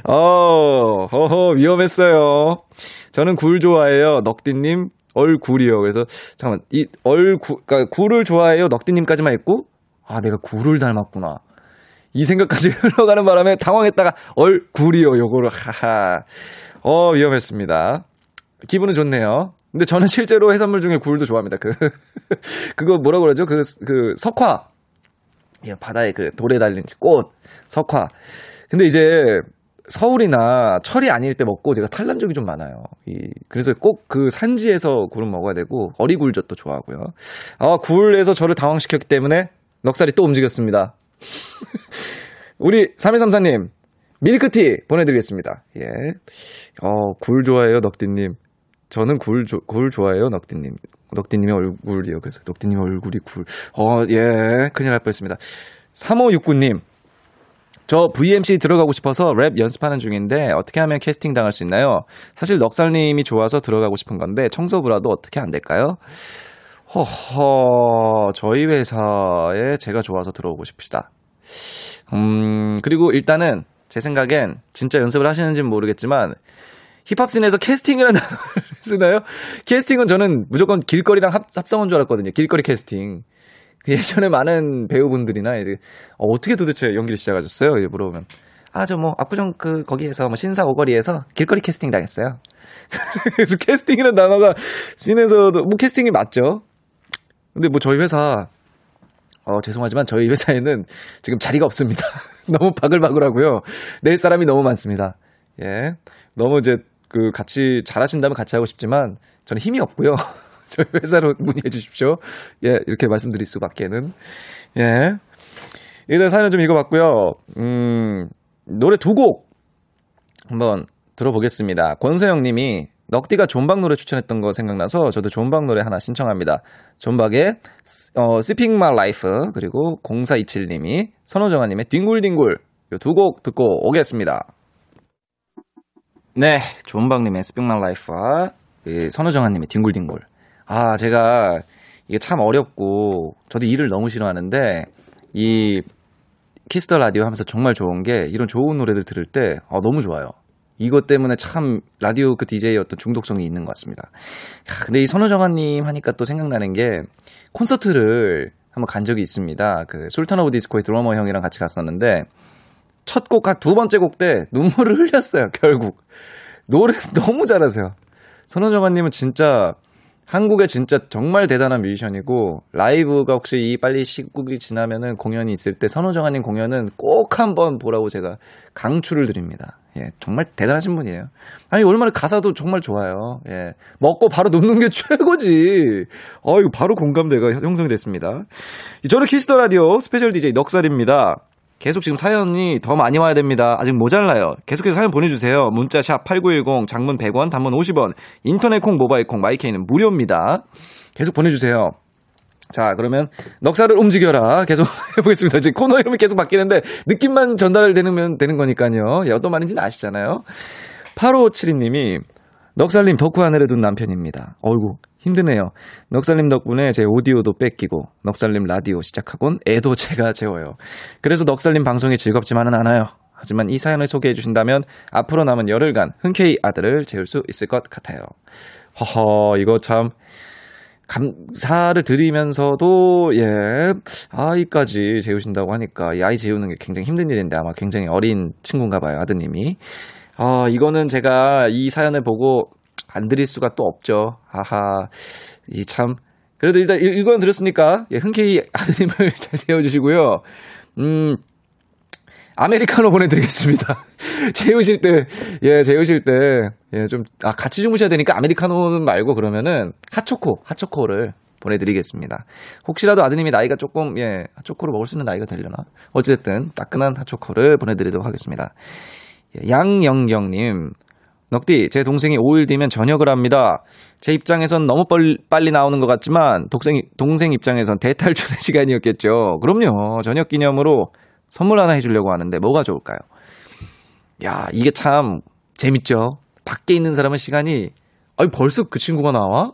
어, 허허, 위험했어요. 저는 굴 좋아해요. 넉디님, 얼굴이요. 그래서, 잠깐만, 이, 얼굴, 그니까 굴을 좋아해요. 넉디님까지만 있고, 아, 내가 굴을 닮았구나. 이 생각까지 흘러가는 바람에 당황했다가, 얼굴이요. 요거를, 하하. 어, 위험했습니다. 기분은 좋네요. 근데 저는 실제로 해산물 중에 굴도 좋아합니다. 그, 그거 뭐라 그러죠? 그, 그, 석화. 예, 바다에 그 돌에 달린 꽃, 석화. 근데 이제 서울이나 철이 아닐 때 먹고 제가 탈난 적이 좀 많아요. 이, 그래서 꼭 그 산지에서 굴을 먹어야 되고, 어리굴젓도 좋아하고요. 아, 굴에서 저를 당황시켰기 때문에 넉살이 또 움직였습니다. 우리 3134님, 밀크티 보내드리겠습니다. 예. 어, 굴 좋아해요, 넉디님. 저는 굴, 조- 굴 좋아해요, 넉디님. 넉디님의 얼굴이요. 그래서 넉디님의 얼굴이 굴. 어, 예. 큰일 날 뻔했습니다. 3569님. 저 VMC 들어가고 싶어서 랩 연습하는 중인데 어떻게 하면 캐스팅 당할 수 있나요? 사실 넉살님이 좋아서 들어가고 싶은 건데 청소부라도 어떻게 안 될까요? 허허, 저희 회사에 제가 좋아서 들어오고 싶으시다. 음, 그리고 일단은 제 생각엔 진짜 연습을 하시는지는 모르겠지만 힙합씬에서 캐스팅이라는 단어를 쓰나요? 캐스팅은 저는 무조건 길거리랑 합, 합성한 줄 알았거든요. 길거리 캐스팅. 그 예전에 많은 배우분들이나 어, 어떻게 도대체 연기를 시작하셨어요? 이렇게 물어보면 아 저 뭐 압구정 그 거기에서 뭐 신사 오거리에서 길거리 캐스팅 당했어요. 그래서 캐스팅이라는 단어가 씬에서도 뭐 캐스팅이 맞죠. 근데 뭐 저희 회사 어, 죄송하지만 저희 회사에는 지금 자리가 없습니다. 너무 바글바글하고요. 낼 사람이 너무 많습니다. 예. 너무 이제 그 같이 잘하신다면 같이 하고 싶지만 저는 힘이 없고요. 저희 회사로 문의해 주십시오. 예, 이렇게 말씀드릴 수밖에는. 예. 일단 사연 좀 읽어봤고요. 음, 노래 두 곡 한번 들어보겠습니다. 권서영 님이 넉디가 존박 노래 추천했던 거 생각나서 저도 존박 노래 하나 신청합니다. 존박의 어, Sipping My Life 그리고 0427님이 선우정아님의 뒹굴뒹굴 이 두 곡 듣고 오겠습니다. 네, 존박님의 Sipping My Life와 이 선우정아님의 뒹굴뒹굴. 아, 제가 이게 참 어렵고 저도 일을 너무 싫어하는데 이 키스 더 라디오 하면서 정말 좋은 게 이런 좋은 노래들 들을 때 아, 너무 좋아요. 이것 때문에 참 라디오 그 DJ의 어떤 중독성이 있는 것 같습니다. 야, 근데 이 선우정아님 하니까 또 생각나는 게 콘서트를 한번 간 적이 있습니다. 그 술탄 오브 디스코의 드러머 형이랑 같이 갔었는데 첫 곡, 두 번째 곡 때 눈물을 흘렸어요, 결국. 노래 너무 잘하세요. 선우정아님은 진짜 한국의 진짜 정말 대단한 뮤지션이고 라이브가 혹시 이 빨리 시국이 지나면은 공연이 있을 때 선우정아님 공연은 꼭 한번 보라고 제가 강추를 드립니다. 예, 정말 대단하신 분이에요. 아니 얼마나 가사도 정말 좋아요. 예, 먹고 바로 눕는 게 최고지. 어 이거 바로 공감대가 형성이 됐습니다. 저는 키스 더 라디오 스페셜 DJ 넉살입니다. 계속 지금 사연이 더 많이 와야 됩니다. 아직 모자라요. 계속해서 사연 보내주세요. 문자 샵 8910, 장문 100원, 단문 50원, 인터넷 콩, 모바일 콩, 마이케이는 무료입니다. 계속 보내주세요. 자, 그러면 넉살을 움직여라. 계속 해보겠습니다. 지금 코너 이름이 계속 바뀌는데 느낌만 전달되면 되는 거니까요. 예, 어떤 말인지는 아시잖아요. 8572님이 넉살님 덕후 하늘에 둔 남편입니다. 어이구 힘드네요. 넉살님 덕분에 제 오디오도 뺏기고 넉살님 라디오 시작하곤 애도 제가 재워요. 그래서 넉살님 방송이 즐겁지만은 않아요. 하지만 이 사연을 소개해 주신다면 앞으로 남은 열흘간 흔쾌히 아들을 재울 수 있을 것 같아요. 허허 이거 참 감사를 드리면서도, 예, 아이까지 재우신다고 하니까, 이 아이 재우는 게 굉장히 힘든 일인데 아마 굉장히 어린 친구인가 봐요, 아드님이. 아, 이거는 제가 이 사연을 보고 안 드릴 수가 또 없죠. 아하, 이 참. 그래도 일단 이- 이건 드렸으니까, 예, 흔쾌히 아드님을 잘 재워주시고요. 음, 아메리카노 보내드리겠습니다. 재우실 때, 예, 재우실 때, 예, 좀, 아, 같이 주무셔야 되니까 아메리카노는 말고 그러면은 핫초코, 핫초코를 보내드리겠습니다. 혹시라도 아드님이 나이가 조금, 예, 핫초코를 먹을 수 있는 나이가 되려나? 어쨌든, 따끈한 핫초코를 보내드리도록 하겠습니다. 예, 양영경님, 넉디, 제 동생이 5일 뒤면 전역을 합니다. 제 입장에선 너무 빨리, 빨리 나오는 것 같지만, 동생, 동생 입장에선 대탈출의 시간이었겠죠. 그럼요. 저녁 기념으로 선물 하나 해주려고 하는데, 뭐가 좋을까요? 야, 이게 참 재밌죠? 밖에 있는 사람은 시간이, 아니, 벌써 그 친구가 나와?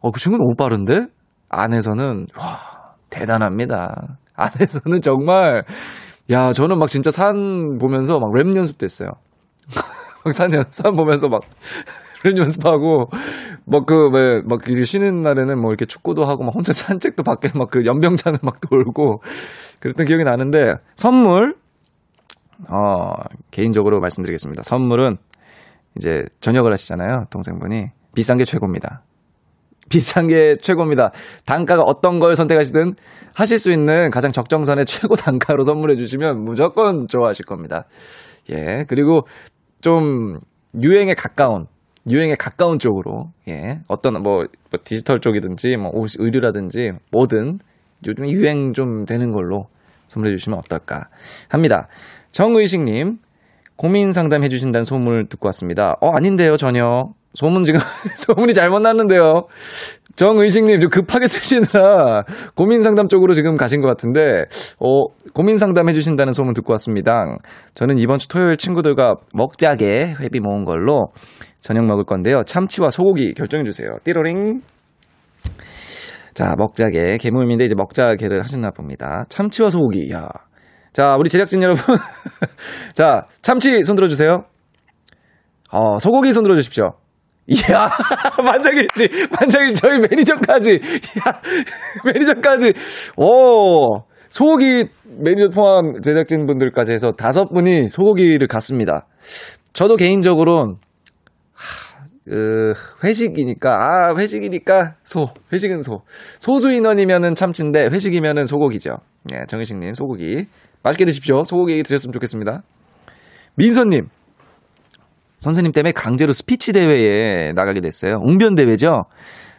어, 그 친구는 너무 빠른데? 안에서는, 와, 대단합니다. 안에서는 정말, 야, 저는 막 진짜 산 보면서 막 랩 연습도 했어요. 막 산, 산 보면서 막 랩 연습하고, 막 그, 쉬는 날에는 뭐 이렇게 축구도 하고, 막 혼자 산책도 밖에 막 그 연병장을 막 돌고, 그랬던 기억이 나는데, 선물, 어, 개인적으로 말씀드리겠습니다. 선물은 이제 전역을 하시잖아요. 동생분이. 비싼 게 최고입니다. 비싼 게 최고입니다. 단가가 어떤 걸 선택하시든 하실 수 있는 가장 적정선의 최고 단가로 선물해 주시면 무조건 좋아하실 겁니다. 예. 그리고 좀 유행에 가까운 유행에 가까운 쪽으로 예. 어떤 뭐, 뭐 디지털 쪽이든지 뭐 옷, 의류라든지 뭐든 요즘 유행 좀 되는 걸로 선물해 주시면 어떨까 합니다. 정의식님 고민 상담 해 주신다는 소문을 듣고 왔습니다. 어 아닌데요 전혀 소문 지금 소문이 잘못 났는데요. 정의식님 좀 급하게 쓰시느라 고민 상담 쪽으로 지금 가신 것 같은데 어 고민 상담 해주신다는 소문 듣고 왔습니다. 저는 이번 주 토요일 친구들과 먹자게 회비 모은 걸로 저녁 먹을 건데요. 참치와 소고기 결정해 주세요. 띠로링. 자 먹자계 계모임인데 이제 먹자계를 하셨나 봅니다. 참치와 소고기. 야. 자 우리 제작진 여러분 자 참치 손 들어주세요. 어 소고기 손 들어주십시오. 이야, 만장일치, 만장일치, 저희 매니저까지, 야, 매니저까지, 오, 소고기 매니저 포함 제작진 분들까지 해서 다섯 분이 소고기를 갔습니다. 저도 개인적으로, 하, 그, 회식이니까, 아, 회식이니까 소, 회식은 소. 소수 인원이면은 참치인데, 회식이면은 소고기죠. 예, 정희식님, 소고기. 맛있게 드십시오. 소고기 드셨으면 좋겠습니다. 민서님, 선생님 때문에 강제로 스피치 대회에 나가게 됐어요. 웅변 대회죠.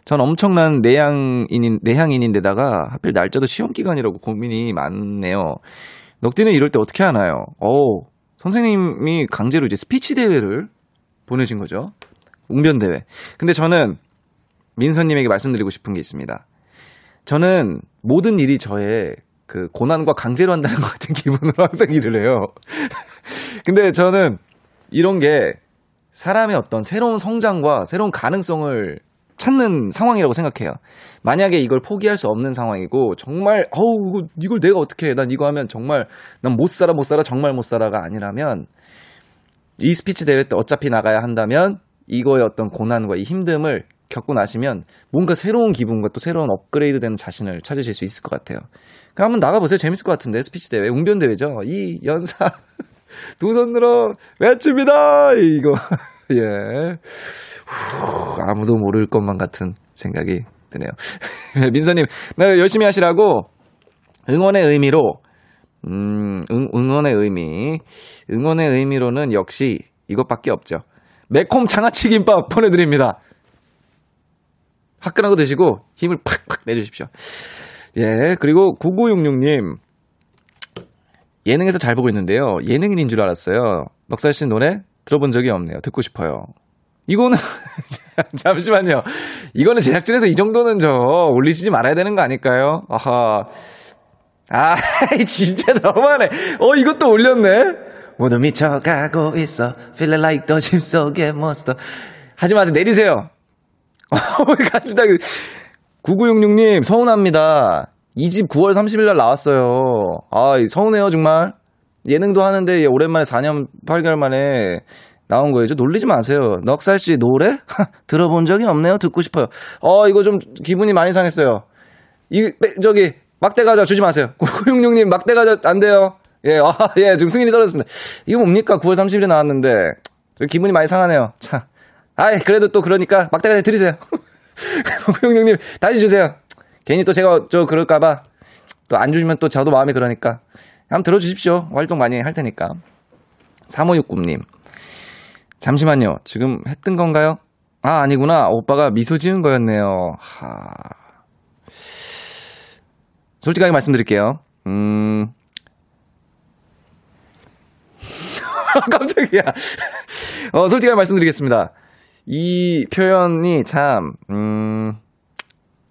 전 엄청난 내향인인 내향인인데다가 하필 날짜도 시험 기간이라고 고민이 많네요. 넉디는 이럴 때 어떻게 하나요? 어, 선생님이 강제로 이제 스피치 대회를 보내신 거죠. 웅변 대회. 근데 저는 민서님에게 말씀드리고 싶은 게 있습니다. 저는 모든 일이 저의 그 고난과 강제로 한다는 것 같은 기분으로 항상 일을 해요. 근데 저는 이런 게 사람의 어떤 새로운 성장과 새로운 가능성을 찾는 상황이라고 생각해요. 만약에 이걸 포기할 수 없는 상황이고 정말 어우 이걸 내가 어떻게 해? 난 이거 하면 정말 난 못 살아 못 살아 정말 못 살아가 아니라면 이 스피치 대회 때 어차피 나가야 한다면 이거의 어떤 고난과 이 힘듦을 겪고 나시면 뭔가 새로운 기분과 또 새로운 업그레이드 되는 자신을 찾으실 수 있을 것 같아요. 그럼 한번 나가보세요. 재밌을 것 같은데 스피치 대회 웅변 대회죠. 이 연사 두손 들어 외칩니다. 이거 예 후, 아무도 모를 것만 같은 생각이 드네요. 민서님, 네, 열심히 하시라고 응원의 의미로 음, 응, 응원의 의미 응원의 의미로는 역시 이것밖에 없죠. 매콤 장아찌 김밥 보내드립니다. 화끈하고 드시고 힘을 팍팍 내주십시오. 예, 그리고 9966님 예능에서 잘 보고 있는데요. 예능인인 줄 알았어요. 넉살 씨 노래 들어본 적이 없네요. 듣고 싶어요. 이거는 잠시만요. 이거는 제작진에서 이 정도는 저 올리시지 말아야 되는 거 아닐까요? 아하. 아, 진짜 너무하네. 어, 이것도 올렸네. 모두 미쳐가고 있어. Feeling like the 집 속의 monster. 하지 마세요. 내리세요. 왜 같이 다 9966님 서운합니다. 이 집 9월 30일 날 나왔어요. 아, 서운해요, 정말. 예능도 하는데 오랜만에 4년 8개월 만에 나온 거예요. 저 놀리지 마세요. 넉살 씨 노래? 들어본 적이 없네요. 듣고 싶어요. 어, 이거 좀 기분이 많이 상했어요. 이, 빼- 저기, 막대 과자 주지 마세요. 9966님, 막대 과자 안 돼요. 예, 아, 예, 지금 승인이 떨어졌습니다. 이거 뭡니까? 9월 30일에 나왔는데. 저 기분이 많이 상하네요. 참. 아이, 그래도 또 그러니까 막대 과자 드리세요. 9966님, 다시 주세요. 괜히 또 제가 저 그럴까봐 또 안 주시면 또 저도 마음이 그러니까. 한번 들어주십시오. 활동 많이 할 테니까. 3569님. 잠시만요. 지금 했던 건가요? 아, 아니구나. 오빠가 미소 지은 거였네요. 하. 솔직하게 말씀드릴게요. 음. 깜짝이야. 어, 솔직하게 말씀드리겠습니다. 이 표현이 참, 음,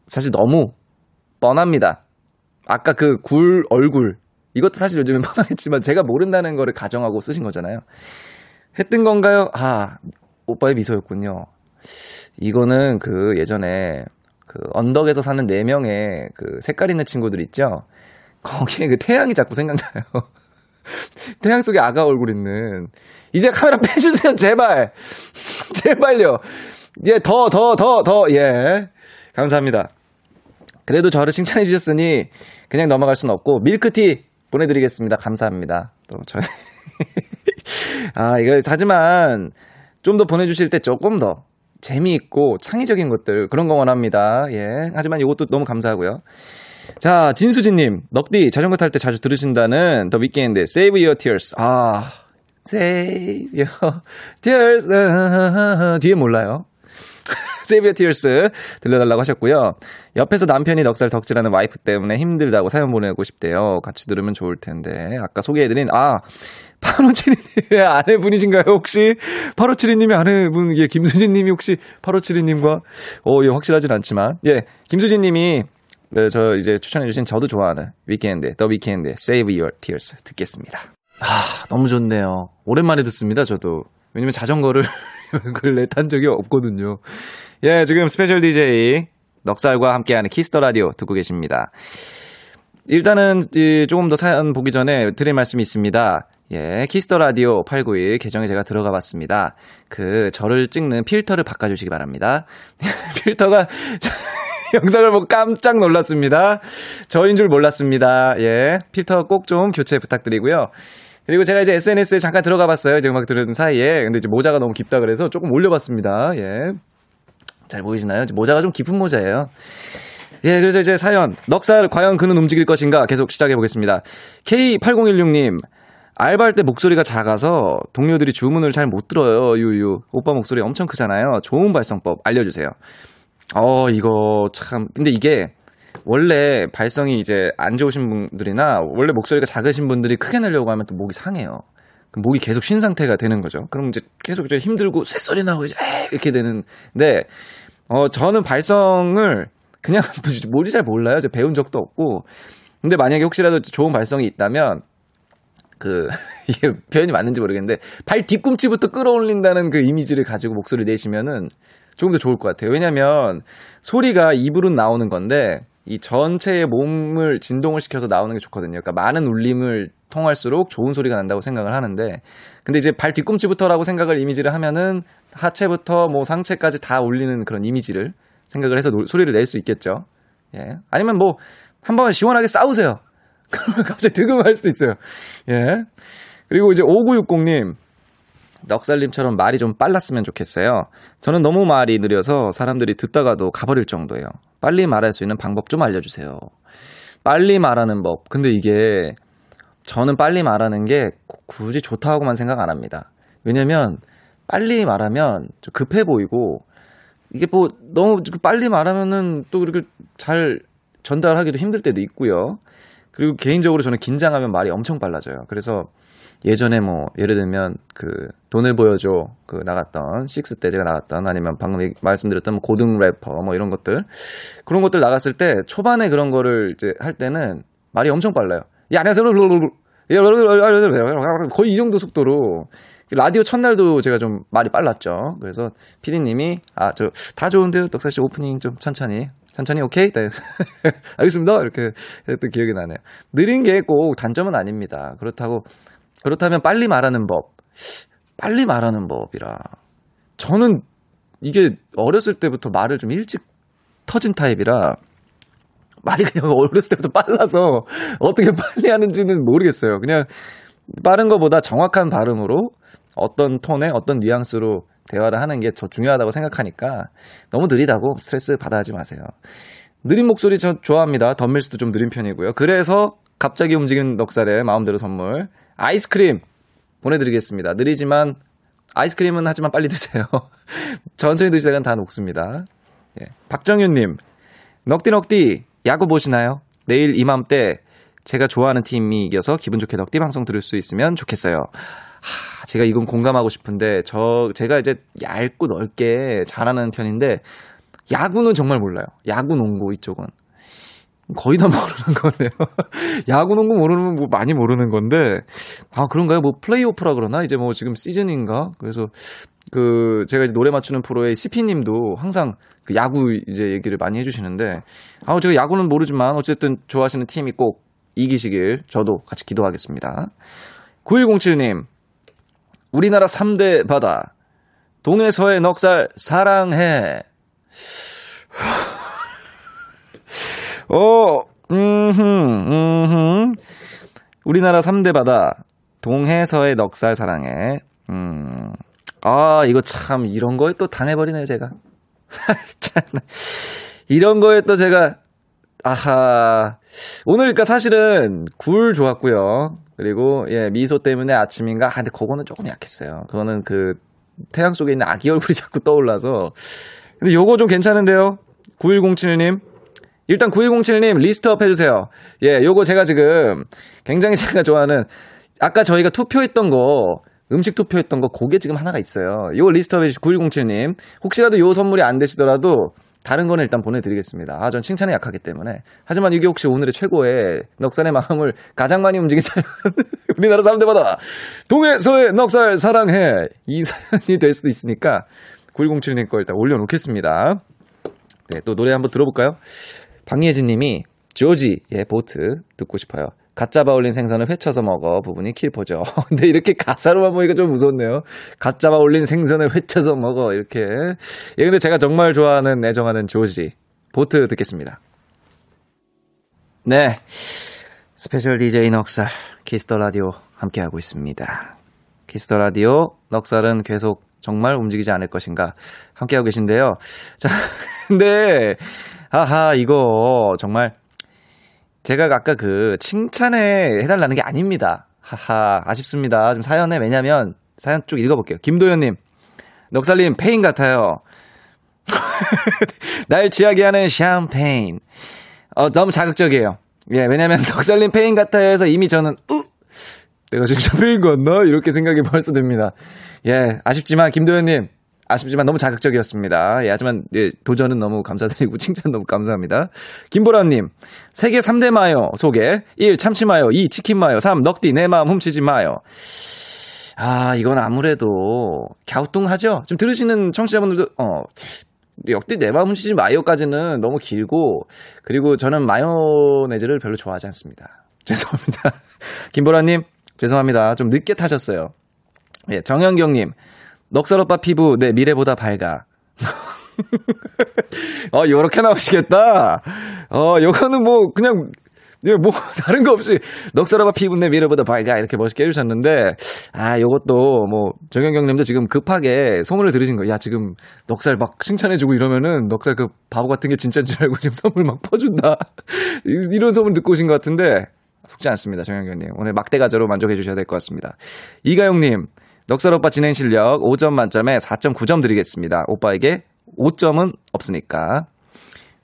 사실 너무 뻔합니다. 아까 그 굴 얼굴. 이것도 사실 요즘엔 뻔하겠지만 제가 모른다는 거를 가정하고 쓰신 거잖아요. 했던 건가요? 아, 오빠의 미소였군요. 이거는 그 예전에 그 언덕에서 사는 네 명의 그 색깔 있는 친구들 있죠? 거기에 그 태양이 자꾸 생각나요. 태양 속에 아가 얼굴 있는. 이제 카메라 빼주세요, 제발. 제발요. 예, 더, 더, 더, 더, 예. 감사합니다. 그래도 저를 칭찬해 주셨으니 그냥 넘어갈 수는 없고 밀크티 보내드리겠습니다. 감사합니다. 또 저. 아 이걸 하지만 좀 더 보내주실 때 조금 더 재미있고 창의적인 것들 그런 거 원합니다. 예. 하지만 이것도 너무 감사하고요. 자 진수진님 넉디 자전거 탈 때 자주 들으신다는 더 위켄드 Save Your Tears. 아 Save Your Tears 뒤에 몰라요. Save Your Tears 들려달라고 하셨고요. 옆에서 남편이 넉살 덕질하는 와이프 때문에 힘들다고 사연 보내고 싶대요. 같이 들으면 좋을 텐데. 아까 소개해드린, 아, 8572님의 아내분이신가요, 혹시? 8572님의 아내분, 예, 김수진님이 혹시 8572님과, 어, 예, 확실하진 않지만, 예, 김수진님이, 예, 저 이제 추천해주신 저도 좋아하는 위켄드, 더 위켄드, Save Your Tears 듣겠습니다. 아, 너무 좋네요. 오랜만에 듣습니다, 저도. 왜냐면 자전거를 근래 탄 적이 없거든요. 예, 지금 스페셜 DJ 넉살과 함께하는 키스 더 라디오 듣고 계십니다. 일단은 이, 조금 더 사연 보기 전에 드릴 말씀이 있습니다. 예, 키스 더 라디오 891 계정에 제가 들어가 봤습니다. 그 저를 찍는 필터를 바꿔 주시기 바랍니다. 필터가 영상을 보고 깜짝 놀랐습니다. 저인 줄 몰랐습니다. 예, 필터 꼭 좀 교체 부탁드리고요. 그리고 제가 이제 SNS에 잠깐 들어가 봤어요. 지금 막 들은 사이에. 근데 이제 모자가 너무 깊다 그래서 조금 올려봤습니다. 예. 잘 보이시나요? 모자가 좀 깊은 모자예요. 예, 그래서 이제 사연. 넉살 과연 그는 움직일 것인가? 계속 시작해 보겠습니다. K8016님. 알바할 때 목소리가 작아서 동료들이 주문을 잘 못 들어요. 유유. 오빠 목소리 엄청 크잖아요. 좋은 발성법 알려주세요. 어, 이거 참. 근데 이게 원래 발성이 이제 안 좋으신 분들이나 원래 목소리가 작으신 분들이 크게 내려고 하면 또 목이 상해요. 목이 계속 쉰 상태가 되는 거죠. 그럼 이제 계속 이제 힘들고 쇳소리 나고 이제 이렇게 되는데 어 저는 발성을 그냥 뭐지 잘 몰라요. 제가 배운 적도 없고. 근데 만약에 혹시라도 좋은 발성이 있다면 그 이게 표현이 맞는지 모르겠는데 발 뒤꿈치부터 끌어올린다는 그 이미지를 가지고 목소리 내시면은 조금 더 좋을 것 같아요. 왜냐면 소리가 입으로 나오는 건데 이 전체의 몸을 진동을 시켜서 나오는 게 좋거든요. 그러니까 많은 울림을 통할수록 좋은 소리가 난다고 생각을 하는데 근데 이제 발 뒤꿈치부터라고 생각을 이미지를 하면은 하체부터 뭐 상체까지 다 울리는 그런 이미지를 생각을 해서 노- 소리를 낼 수 있겠죠. 예. 아니면 뭐 한 번 시원하게 싸우세요. 그러면 갑자기 득음할 수도 있어요. 예. 그리고 이제 5960님 넉살님처럼 말이 좀 빨랐으면 좋겠어요. 저는 너무 말이 느려서 사람들이 듣다가도 가버릴 정도예요. 빨리 말할 수 있는 방법 좀 알려주세요. 빨리 말하는 법. 근데 이게 저는 빨리 말하는 게 굳이 좋다고만 생각 안 합니다. 왜냐면 빨리 말하면 좀 급해 보이고 이게 뭐 너무 빨리 말하면은 또 그렇게 잘 전달하기도 힘들 때도 있고요. 그리고 개인적으로 저는 긴장하면 말이 엄청 빨라져요. 그래서 예전에 뭐 예를 들면 그 돈을 보여줘 그 나갔던 식스 때 제가 나갔던 아니면 방금 말씀드렸던 뭐 고등 래퍼 뭐 이런 것들 그런 것들 나갔을 때 초반에 그런 거를 이제 할 때는 말이 엄청 빨라요. 야 안녕하세요. 예, 거의 이 정도 속도로 라디오 첫날도 제가 좀 말이 빨랐죠. 그래서 피디님이 아 저 다 좋은데요. 덕사 씨 오프닝 좀 천천히 천천히 오케이? 네. 알겠습니다. 이렇게 했던 기억이 나네요. 느린 게 꼭 단점은 아닙니다. 그렇다고 그렇다면 빨리 말하는 법. 빨리 말하는 법이라. 저는 이게 어렸을 때부터 말을 좀 일찍 터진 타입이라 말이 그냥 어렸을 때부터 빨라서 어떻게 빨리 하는지는 모르겠어요. 그냥 빠른 것보다 정확한 발음으로 어떤 톤에 어떤 뉘앙스로 대화를 하는 게 더 중요하다고 생각하니까 너무 느리다고 스트레스 받아 하지 마세요. 느린 목소리 저 좋아합니다. 덤밀스도 좀 느린 편이고요. 그래서 갑자기 움직인 넉살의 마음대로 선물 아이스크림 보내드리겠습니다. 느리지만 아이스크림은 하지만 빨리 드세요. 천천히 드시다간 다 녹습니다. 예. 박정윤님, 넉디넉디 야구 보시나요? 내일 이맘때 제가 좋아하는 팀이 이겨서 기분 좋게 넉디 방송 들을 수 있으면 좋겠어요. 하, 제가 이건 공감하고 싶은데 저 제가 이제 얇고 넓게 잘하는 편인데 야구는 정말 몰라요. 야구, 농구 이쪽은 거의 다 모르는 거네요. 야구, 농구 모르는 뭐 많이 모르는 건데 아 그런가요? 뭐 플레이오프라 그러나 이제 뭐 지금 시즌인가? 그래서 그 제가 이제 노래 맞추는 프로의 CP님도 항상 그 야구 이제 얘기를 많이 해주시는데 아 제가 야구는 모르지만 어쨌든 좋아하시는 팀이 꼭 이기시길 저도 같이 기도하겠습니다. 9107님 우리나라 3대 바다 동해 서해 넉살 사랑해 어 음흠 음흠 우리나라 3대 바다 동해 서해 넉살 사랑해 음 아, 이거 참, 이런 거에 또 당해버리네요, 제가. 참, 이런 거에 또 제가, 아하. 오늘, 그니까 사실은 굴 좋았고요. 그리고, 예, 미소 때문에 아침인가? 아, 근데 그거는 조금 약했어요. 그거는 그, 태양 속에 있는 아기 얼굴이 자꾸 떠올라서. 근데 요거 좀 괜찮은데요? 9107님. 일단 9107님 list up 해주세요. 예, 요거 제가 지금 굉장히 제가 좋아하는, 아까 저희가 투표했던 거, 음식 투표했던 거 그게 지금 하나가 있어요. 요 list up에 9107님 혹시라도 요 선물이 안 되시더라도 다른 거는 일단 보내드리겠습니다. 아, 전 칭찬에 약하기 때문에. 하지만 이게 혹시 오늘의 최고의 넉살의 마음을 가장 많이 움직인 사연. 우리나라 사람들마다 동해, 서해, 넉살 사랑해. 이 사연이 될 수도 있으니까 9107님 거 일단 올려놓겠습니다. 네, 또 노래 한번 들어볼까요? 박예진 님이 조지의 보트 듣고 싶어요. 갓 잡아 올린 생선을 회쳐서 먹어 부분이 킬포죠. 근데 이렇게 가사로만 보니까 좀 무섭네요. 갓 잡아 올린 생선을 회쳐서 먹어 이렇게. 예, 근데 제가 정말 좋아하는 애정하는 조지 보트 듣겠습니다. 네, 스페셜 DJ 넉살 키스 더 라디오 함께 하고 있습니다. 키스 더 라디오 넉살은 계속 정말 움직이지 않을 것인가 함께 하고 계신데요. 자, 근데 하하 이거 정말 제가 아까 그 칭찬해 달라는 게 아닙니다. 하하 아쉽습니다. 좀 사연에 왜냐면 사연 쭉 읽어볼게요. 김도현님 넉살님 폐인 같아요. 날 취하게 하는 샴페인. 어 너무 자극적이에요. 예 왜냐면 넉살님 폐인 같아요 해서 이미 저는 으 내가 진짜 폐인 같나 이렇게 생각이 벌써 듭니다. 예 아쉽지만 김도현님 아쉽지만 너무 자극적이었습니다. 예, 하지만 예, 도전은 너무 감사드리고 칭찬 너무 감사합니다. 김보라님 세계 3대 마요 소개 1. 참치 마요 2. 치킨 마요 3. 넉디 내 마음 훔치지 마요 아 이건 아무래도 갸우뚱하죠. 지금 들으시는 청취자분들도 어 역대 내 마음 훔치지 마요까지는 너무 길고 그리고 저는 마요네즈를 별로 좋아하지 않습니다. 죄송합니다. 김보라님 죄송합니다. 좀 늦게 타셨어요. 예, 정현경님 넉살 오빠 피부 내 미래보다 밝아. 어, 요렇게 나오시겠다. 어, 요거는 뭐, 그냥, 예, 뭐, 다른 거 없이, 넉살 오빠 피부 내 미래보다 밝아. 이렇게 멋있게 해주셨는데, 아, 요것도 뭐, 정현경 님도 지금 급하게 소문을 들으신 거예요. 야, 지금 넉살 막 칭찬해주고 이러면은, 넉살 그 바보 같은 게 진짜인 줄 알고 지금 선물 막 퍼준다. 이- 이런 소문 듣고 오신 것 같은데, 속지 않습니다, 정현경님. 오늘 막대 가자로 만족해 주셔야 될 것 같습니다. 이가영 님, 넉살 오빠 진행 실력 5점 만점에 4.9점 드리겠습니다. 오빠에게 5점은 없으니까.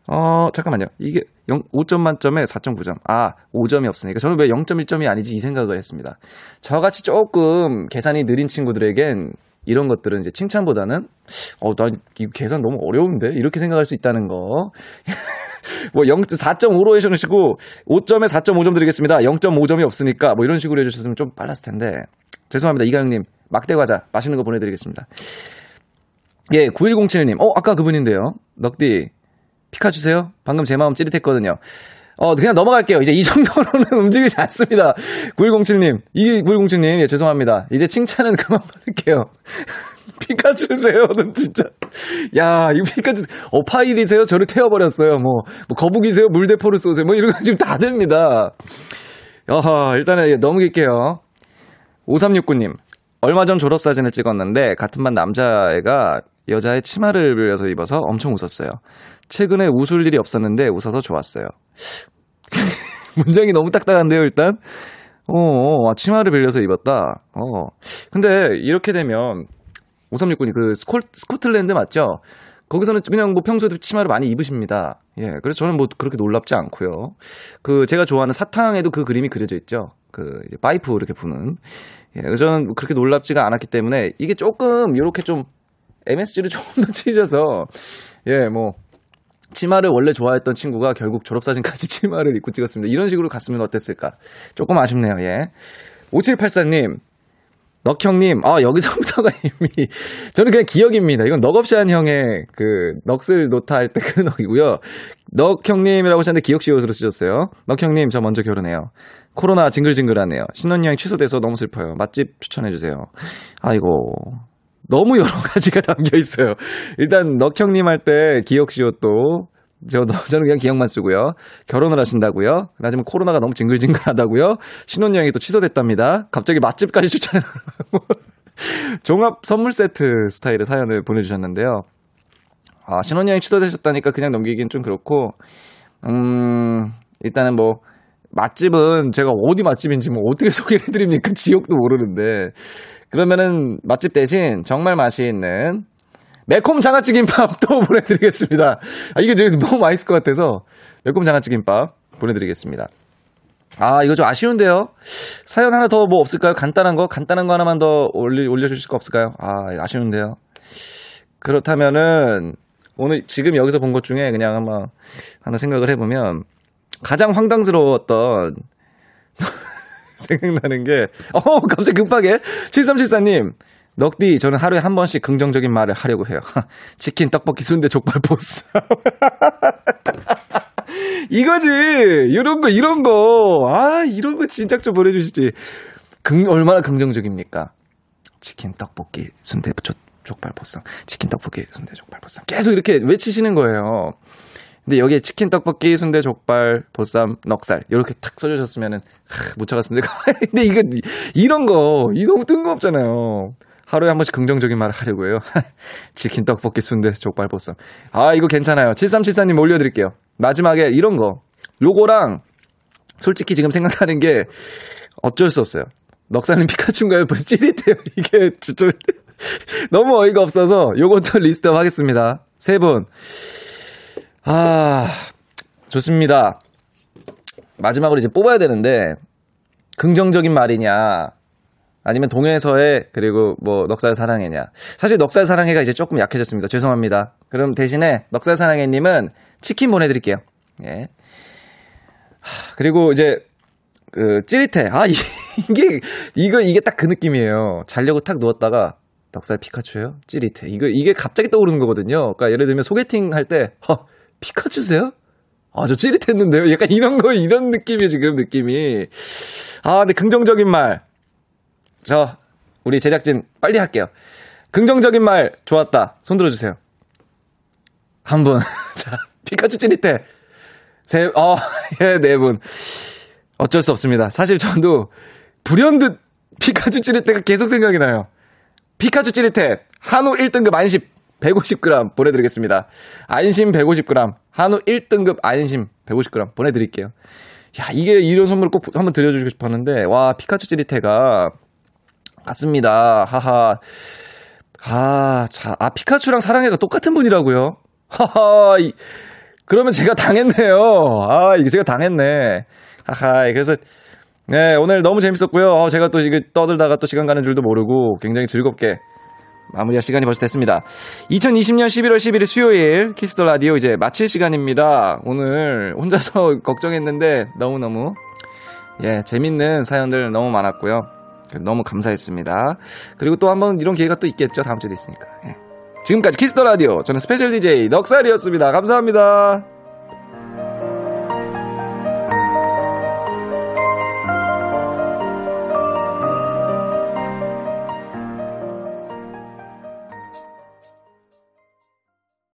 어, 잠깐만요. 이게 0, 5점 만점에 4.9점. 아, 5점이 없으니까. 저는 왜 0.1점이 아니지 이 생각을 했습니다. 저같이 조금 계산이 느린 친구들에겐 이런 것들은 이제 칭찬보다는 어, 나이 계산 너무 어려운데? 이렇게 생각할 수 있다는 거. 뭐 0, 4.5로 해주시고 5점에 4.5점 드리겠습니다. 0.5점이 없으니까 뭐 이런 식으로 해주셨으면 좀 빨랐을 텐데. 죄송합니다. 이가영님. 막대 과자 맛있는 거 보내드리겠습니다. 예, 9107님. 어, 아까 그분인데요. 넉디. 피카 주세요. 방금 제 마음 찌릿했거든요. 어, 그냥 넘어갈게요. 이제 이 정도로는 움직이지 않습니다. 9107님. 이게 9107님, 예, 죄송합니다. 이제 칭찬은 그만 받을게요. 피카츄세요는 진짜. 야, 이거 피카츄, 어, 파일이세요? 저를 태워버렸어요. 뭐, 뭐 거북이세요? 물대포를 쏘세요? 뭐 이런 거 지금 다 됩니다. 어허, 일단은 예, 넘길게요. 5369님. 얼마 전 졸업사진을 찍었는데, 같은 반 남자애가 여자의 치마를 빌려서 입어서 엄청 웃었어요. 최근에 웃을 일이 없었는데 웃어서 좋았어요. 문장이 너무 딱딱한데요, 일단? 어, 어, 아, 치마를 빌려서 입었다. 어. 근데 이렇게 되면 5369님 그 스콜, 스코틀랜드 맞죠? 거기서는 그냥 뭐 평소에도 치마를 많이 입으십니다. 예. 그래서 저는 뭐 그렇게 놀랍지 않고요. 그 제가 좋아하는 사탕에도 그 그림이 그려져 있죠. 그 이제 파이프 이렇게 부는. 예. 저는 그렇게 놀랍지가 않았기 때문에 이게 조금 이렇게 좀 MSG를 조금 더 치셔서 예, 뭐 치마를 원래 좋아했던 친구가 결국 졸업사진까지 치마를 입고 찍었습니다. 이런 식으로 갔으면 어땠을까? 조금 아쉽네요, 예. 5784님, 넉형님, 아, 여기서부터가 이미, 저는 그냥 기억입니다. 이건 넉업시한 형의 그, 넋을 놓다 할 때그 넋이고요. 넉형님이라고 하셨는데 기억시 옷으로 쓰셨어요. 넉형님, 저 먼저 결혼해요. 코로나 징글징글하네요. 신혼여행 취소돼서 너무 슬퍼요. 맛집 추천해주세요. 아이고. 너무 여러 가지가 담겨 있어요. 일단 넉형님 할 때 기억시옷도 저 저는 그냥 기억만 쓰고요. 결혼을 하신다고요. 나지금 코로나가 너무 징글징글하다고요. 신혼여행이 또 취소됐답니다. 갑자기 맛집까지 추천해. 종합 선물 세트 스타일의 사연을 보내주셨는데요. 아 신혼여행 취소되셨다니까 그냥 넘기긴 좀 그렇고 음 일단은 뭐 맛집은 제가 어디 맛집인지 뭐 어떻게 소개를 해드립니까? 지역도 모르는데 그러면은 맛집 대신 정말 맛있는 매콤 장아찌 김밥 또 보내드리겠습니다. 아, 이게 너무 맛있을 것 같아서 매콤 장아찌 김밥 보내드리겠습니다. 아, 이거 좀 아쉬운데요? 사연 하나 더 뭐 없을까요? 간단한 거? 간단한 거 하나만 더 올리, 올려주실 거 없을까요? 아, 아쉬운데요? 그렇다면은, 오늘 지금 여기서 본 것 중에 그냥 한번 하나 생각을 해보면, 가장 황당스러웠던, 생각나는 게, 어, 갑자기 급하게. 7374님, 넉디, 저는 하루에 한 번씩 긍정적인 말을 하려고 해요. 치킨, 떡볶이, 순대, 족발, 보쌈. 이거지. 이런 거, 이런 거. 아, 이런 거 진짜 좀 보내주시지. 긍, 얼마나 긍정적입니까? 치킨, 떡볶이, 순대, 족, 족발, 보쌈. 치킨, 떡볶이, 순대, 족발, 보쌈. 계속 이렇게 외치시는 거예요. 근데 여기에 치킨, 떡볶이, 순대, 족발, 보쌈, 넉살 이렇게 탁 써주셨으면은 하, 못 찾았는데 근데 이거 이런 거 이 너무 뜬금없잖아요. 하루에 한 번씩 긍정적인 말을 하려고 해요. 치킨, 떡볶이, 순대, 족발, 보쌈. 아 이거 괜찮아요. 7374님 올려드릴게요. 마지막에 이런 거 요거랑 솔직히 지금 생각나는 게 어쩔 수 없어요. 넉살은 피카츄인가요? 벌써 찌릿해요. 이게 진짜 너무 어이가 없어서 요것도 list up 하겠습니다. 세 분. 아, 좋습니다. 마지막으로 이제 뽑아야 되는데, 긍정적인 말이냐, 아니면 동해서의, 그리고 뭐, 넉살 사랑해냐. 사실 넉살 사랑해가 이제 조금 약해졌습니다. 죄송합니다. 그럼 대신에 넉살 사랑해님은 치킨 보내드릴게요. 예. 하, 그리고 이제, 그, 찌릿해. 아, 이- 이게, 이거, 이게 딱 그 느낌이에요. 자려고 탁 누웠다가, 넉살 피카츄예요? 찌릿해. 이거, 이게 갑자기 떠오르는 거거든요. 그러니까 예를 들면 소개팅 할 때, 허, 피카츄세요? 아, 저 찌릿했는데요? 약간 이런 거, 이런 느낌이 지금 느낌이. 아, 근데 긍정적인 말. 저, 우리 제작진 빨리 할게요. 긍정적인 말 좋았다. 손 들어주세요. 한 분. 자, 피카츄 찌릿해. 세, 어, 예, 네 분. 어쩔 수 없습니다. 사실 저도 불현듯 피카츄 찌릿해가 계속 생각이 나요. 피카츄 찌릿해 한우 1등급 안심 150g 보내드리겠습니다. 안심 150g 한우 1등급 안심 150g 보내드릴게요. 야 이게 이런 선물 꼭 한번 드려주고 싶었는데 와 피카츄 찌릿해가 맞습니다. 하하. 아, 자, 아, 피카츄랑 사랑해가 똑같은 분이라고요? 하하, 이, 그러면 제가 당했네요. 아, 이게 제가 당했네. 하하, 그래서, 네, 오늘 너무 재밌었고요. 어, 제가 또 이게 떠들다가 또 시간 가는 줄도 모르고 굉장히 즐겁게 마무리할 시간이 벌써 됐습니다. 2020년 11월 11일 수요일 키스 더 라디오 이제 마칠 시간입니다. 오늘 혼자서 걱정했는데 너무너무 예, 재밌는 사연들 너무 많았고요. 너무 감사했습니다. 그리고 또 한 번 이런 기회가 또 있겠죠. 다음 주도 있으니까. 예. 지금까지 키스 더 라디오 저는 스페셜 DJ 넉살이었습니다. 감사합니다.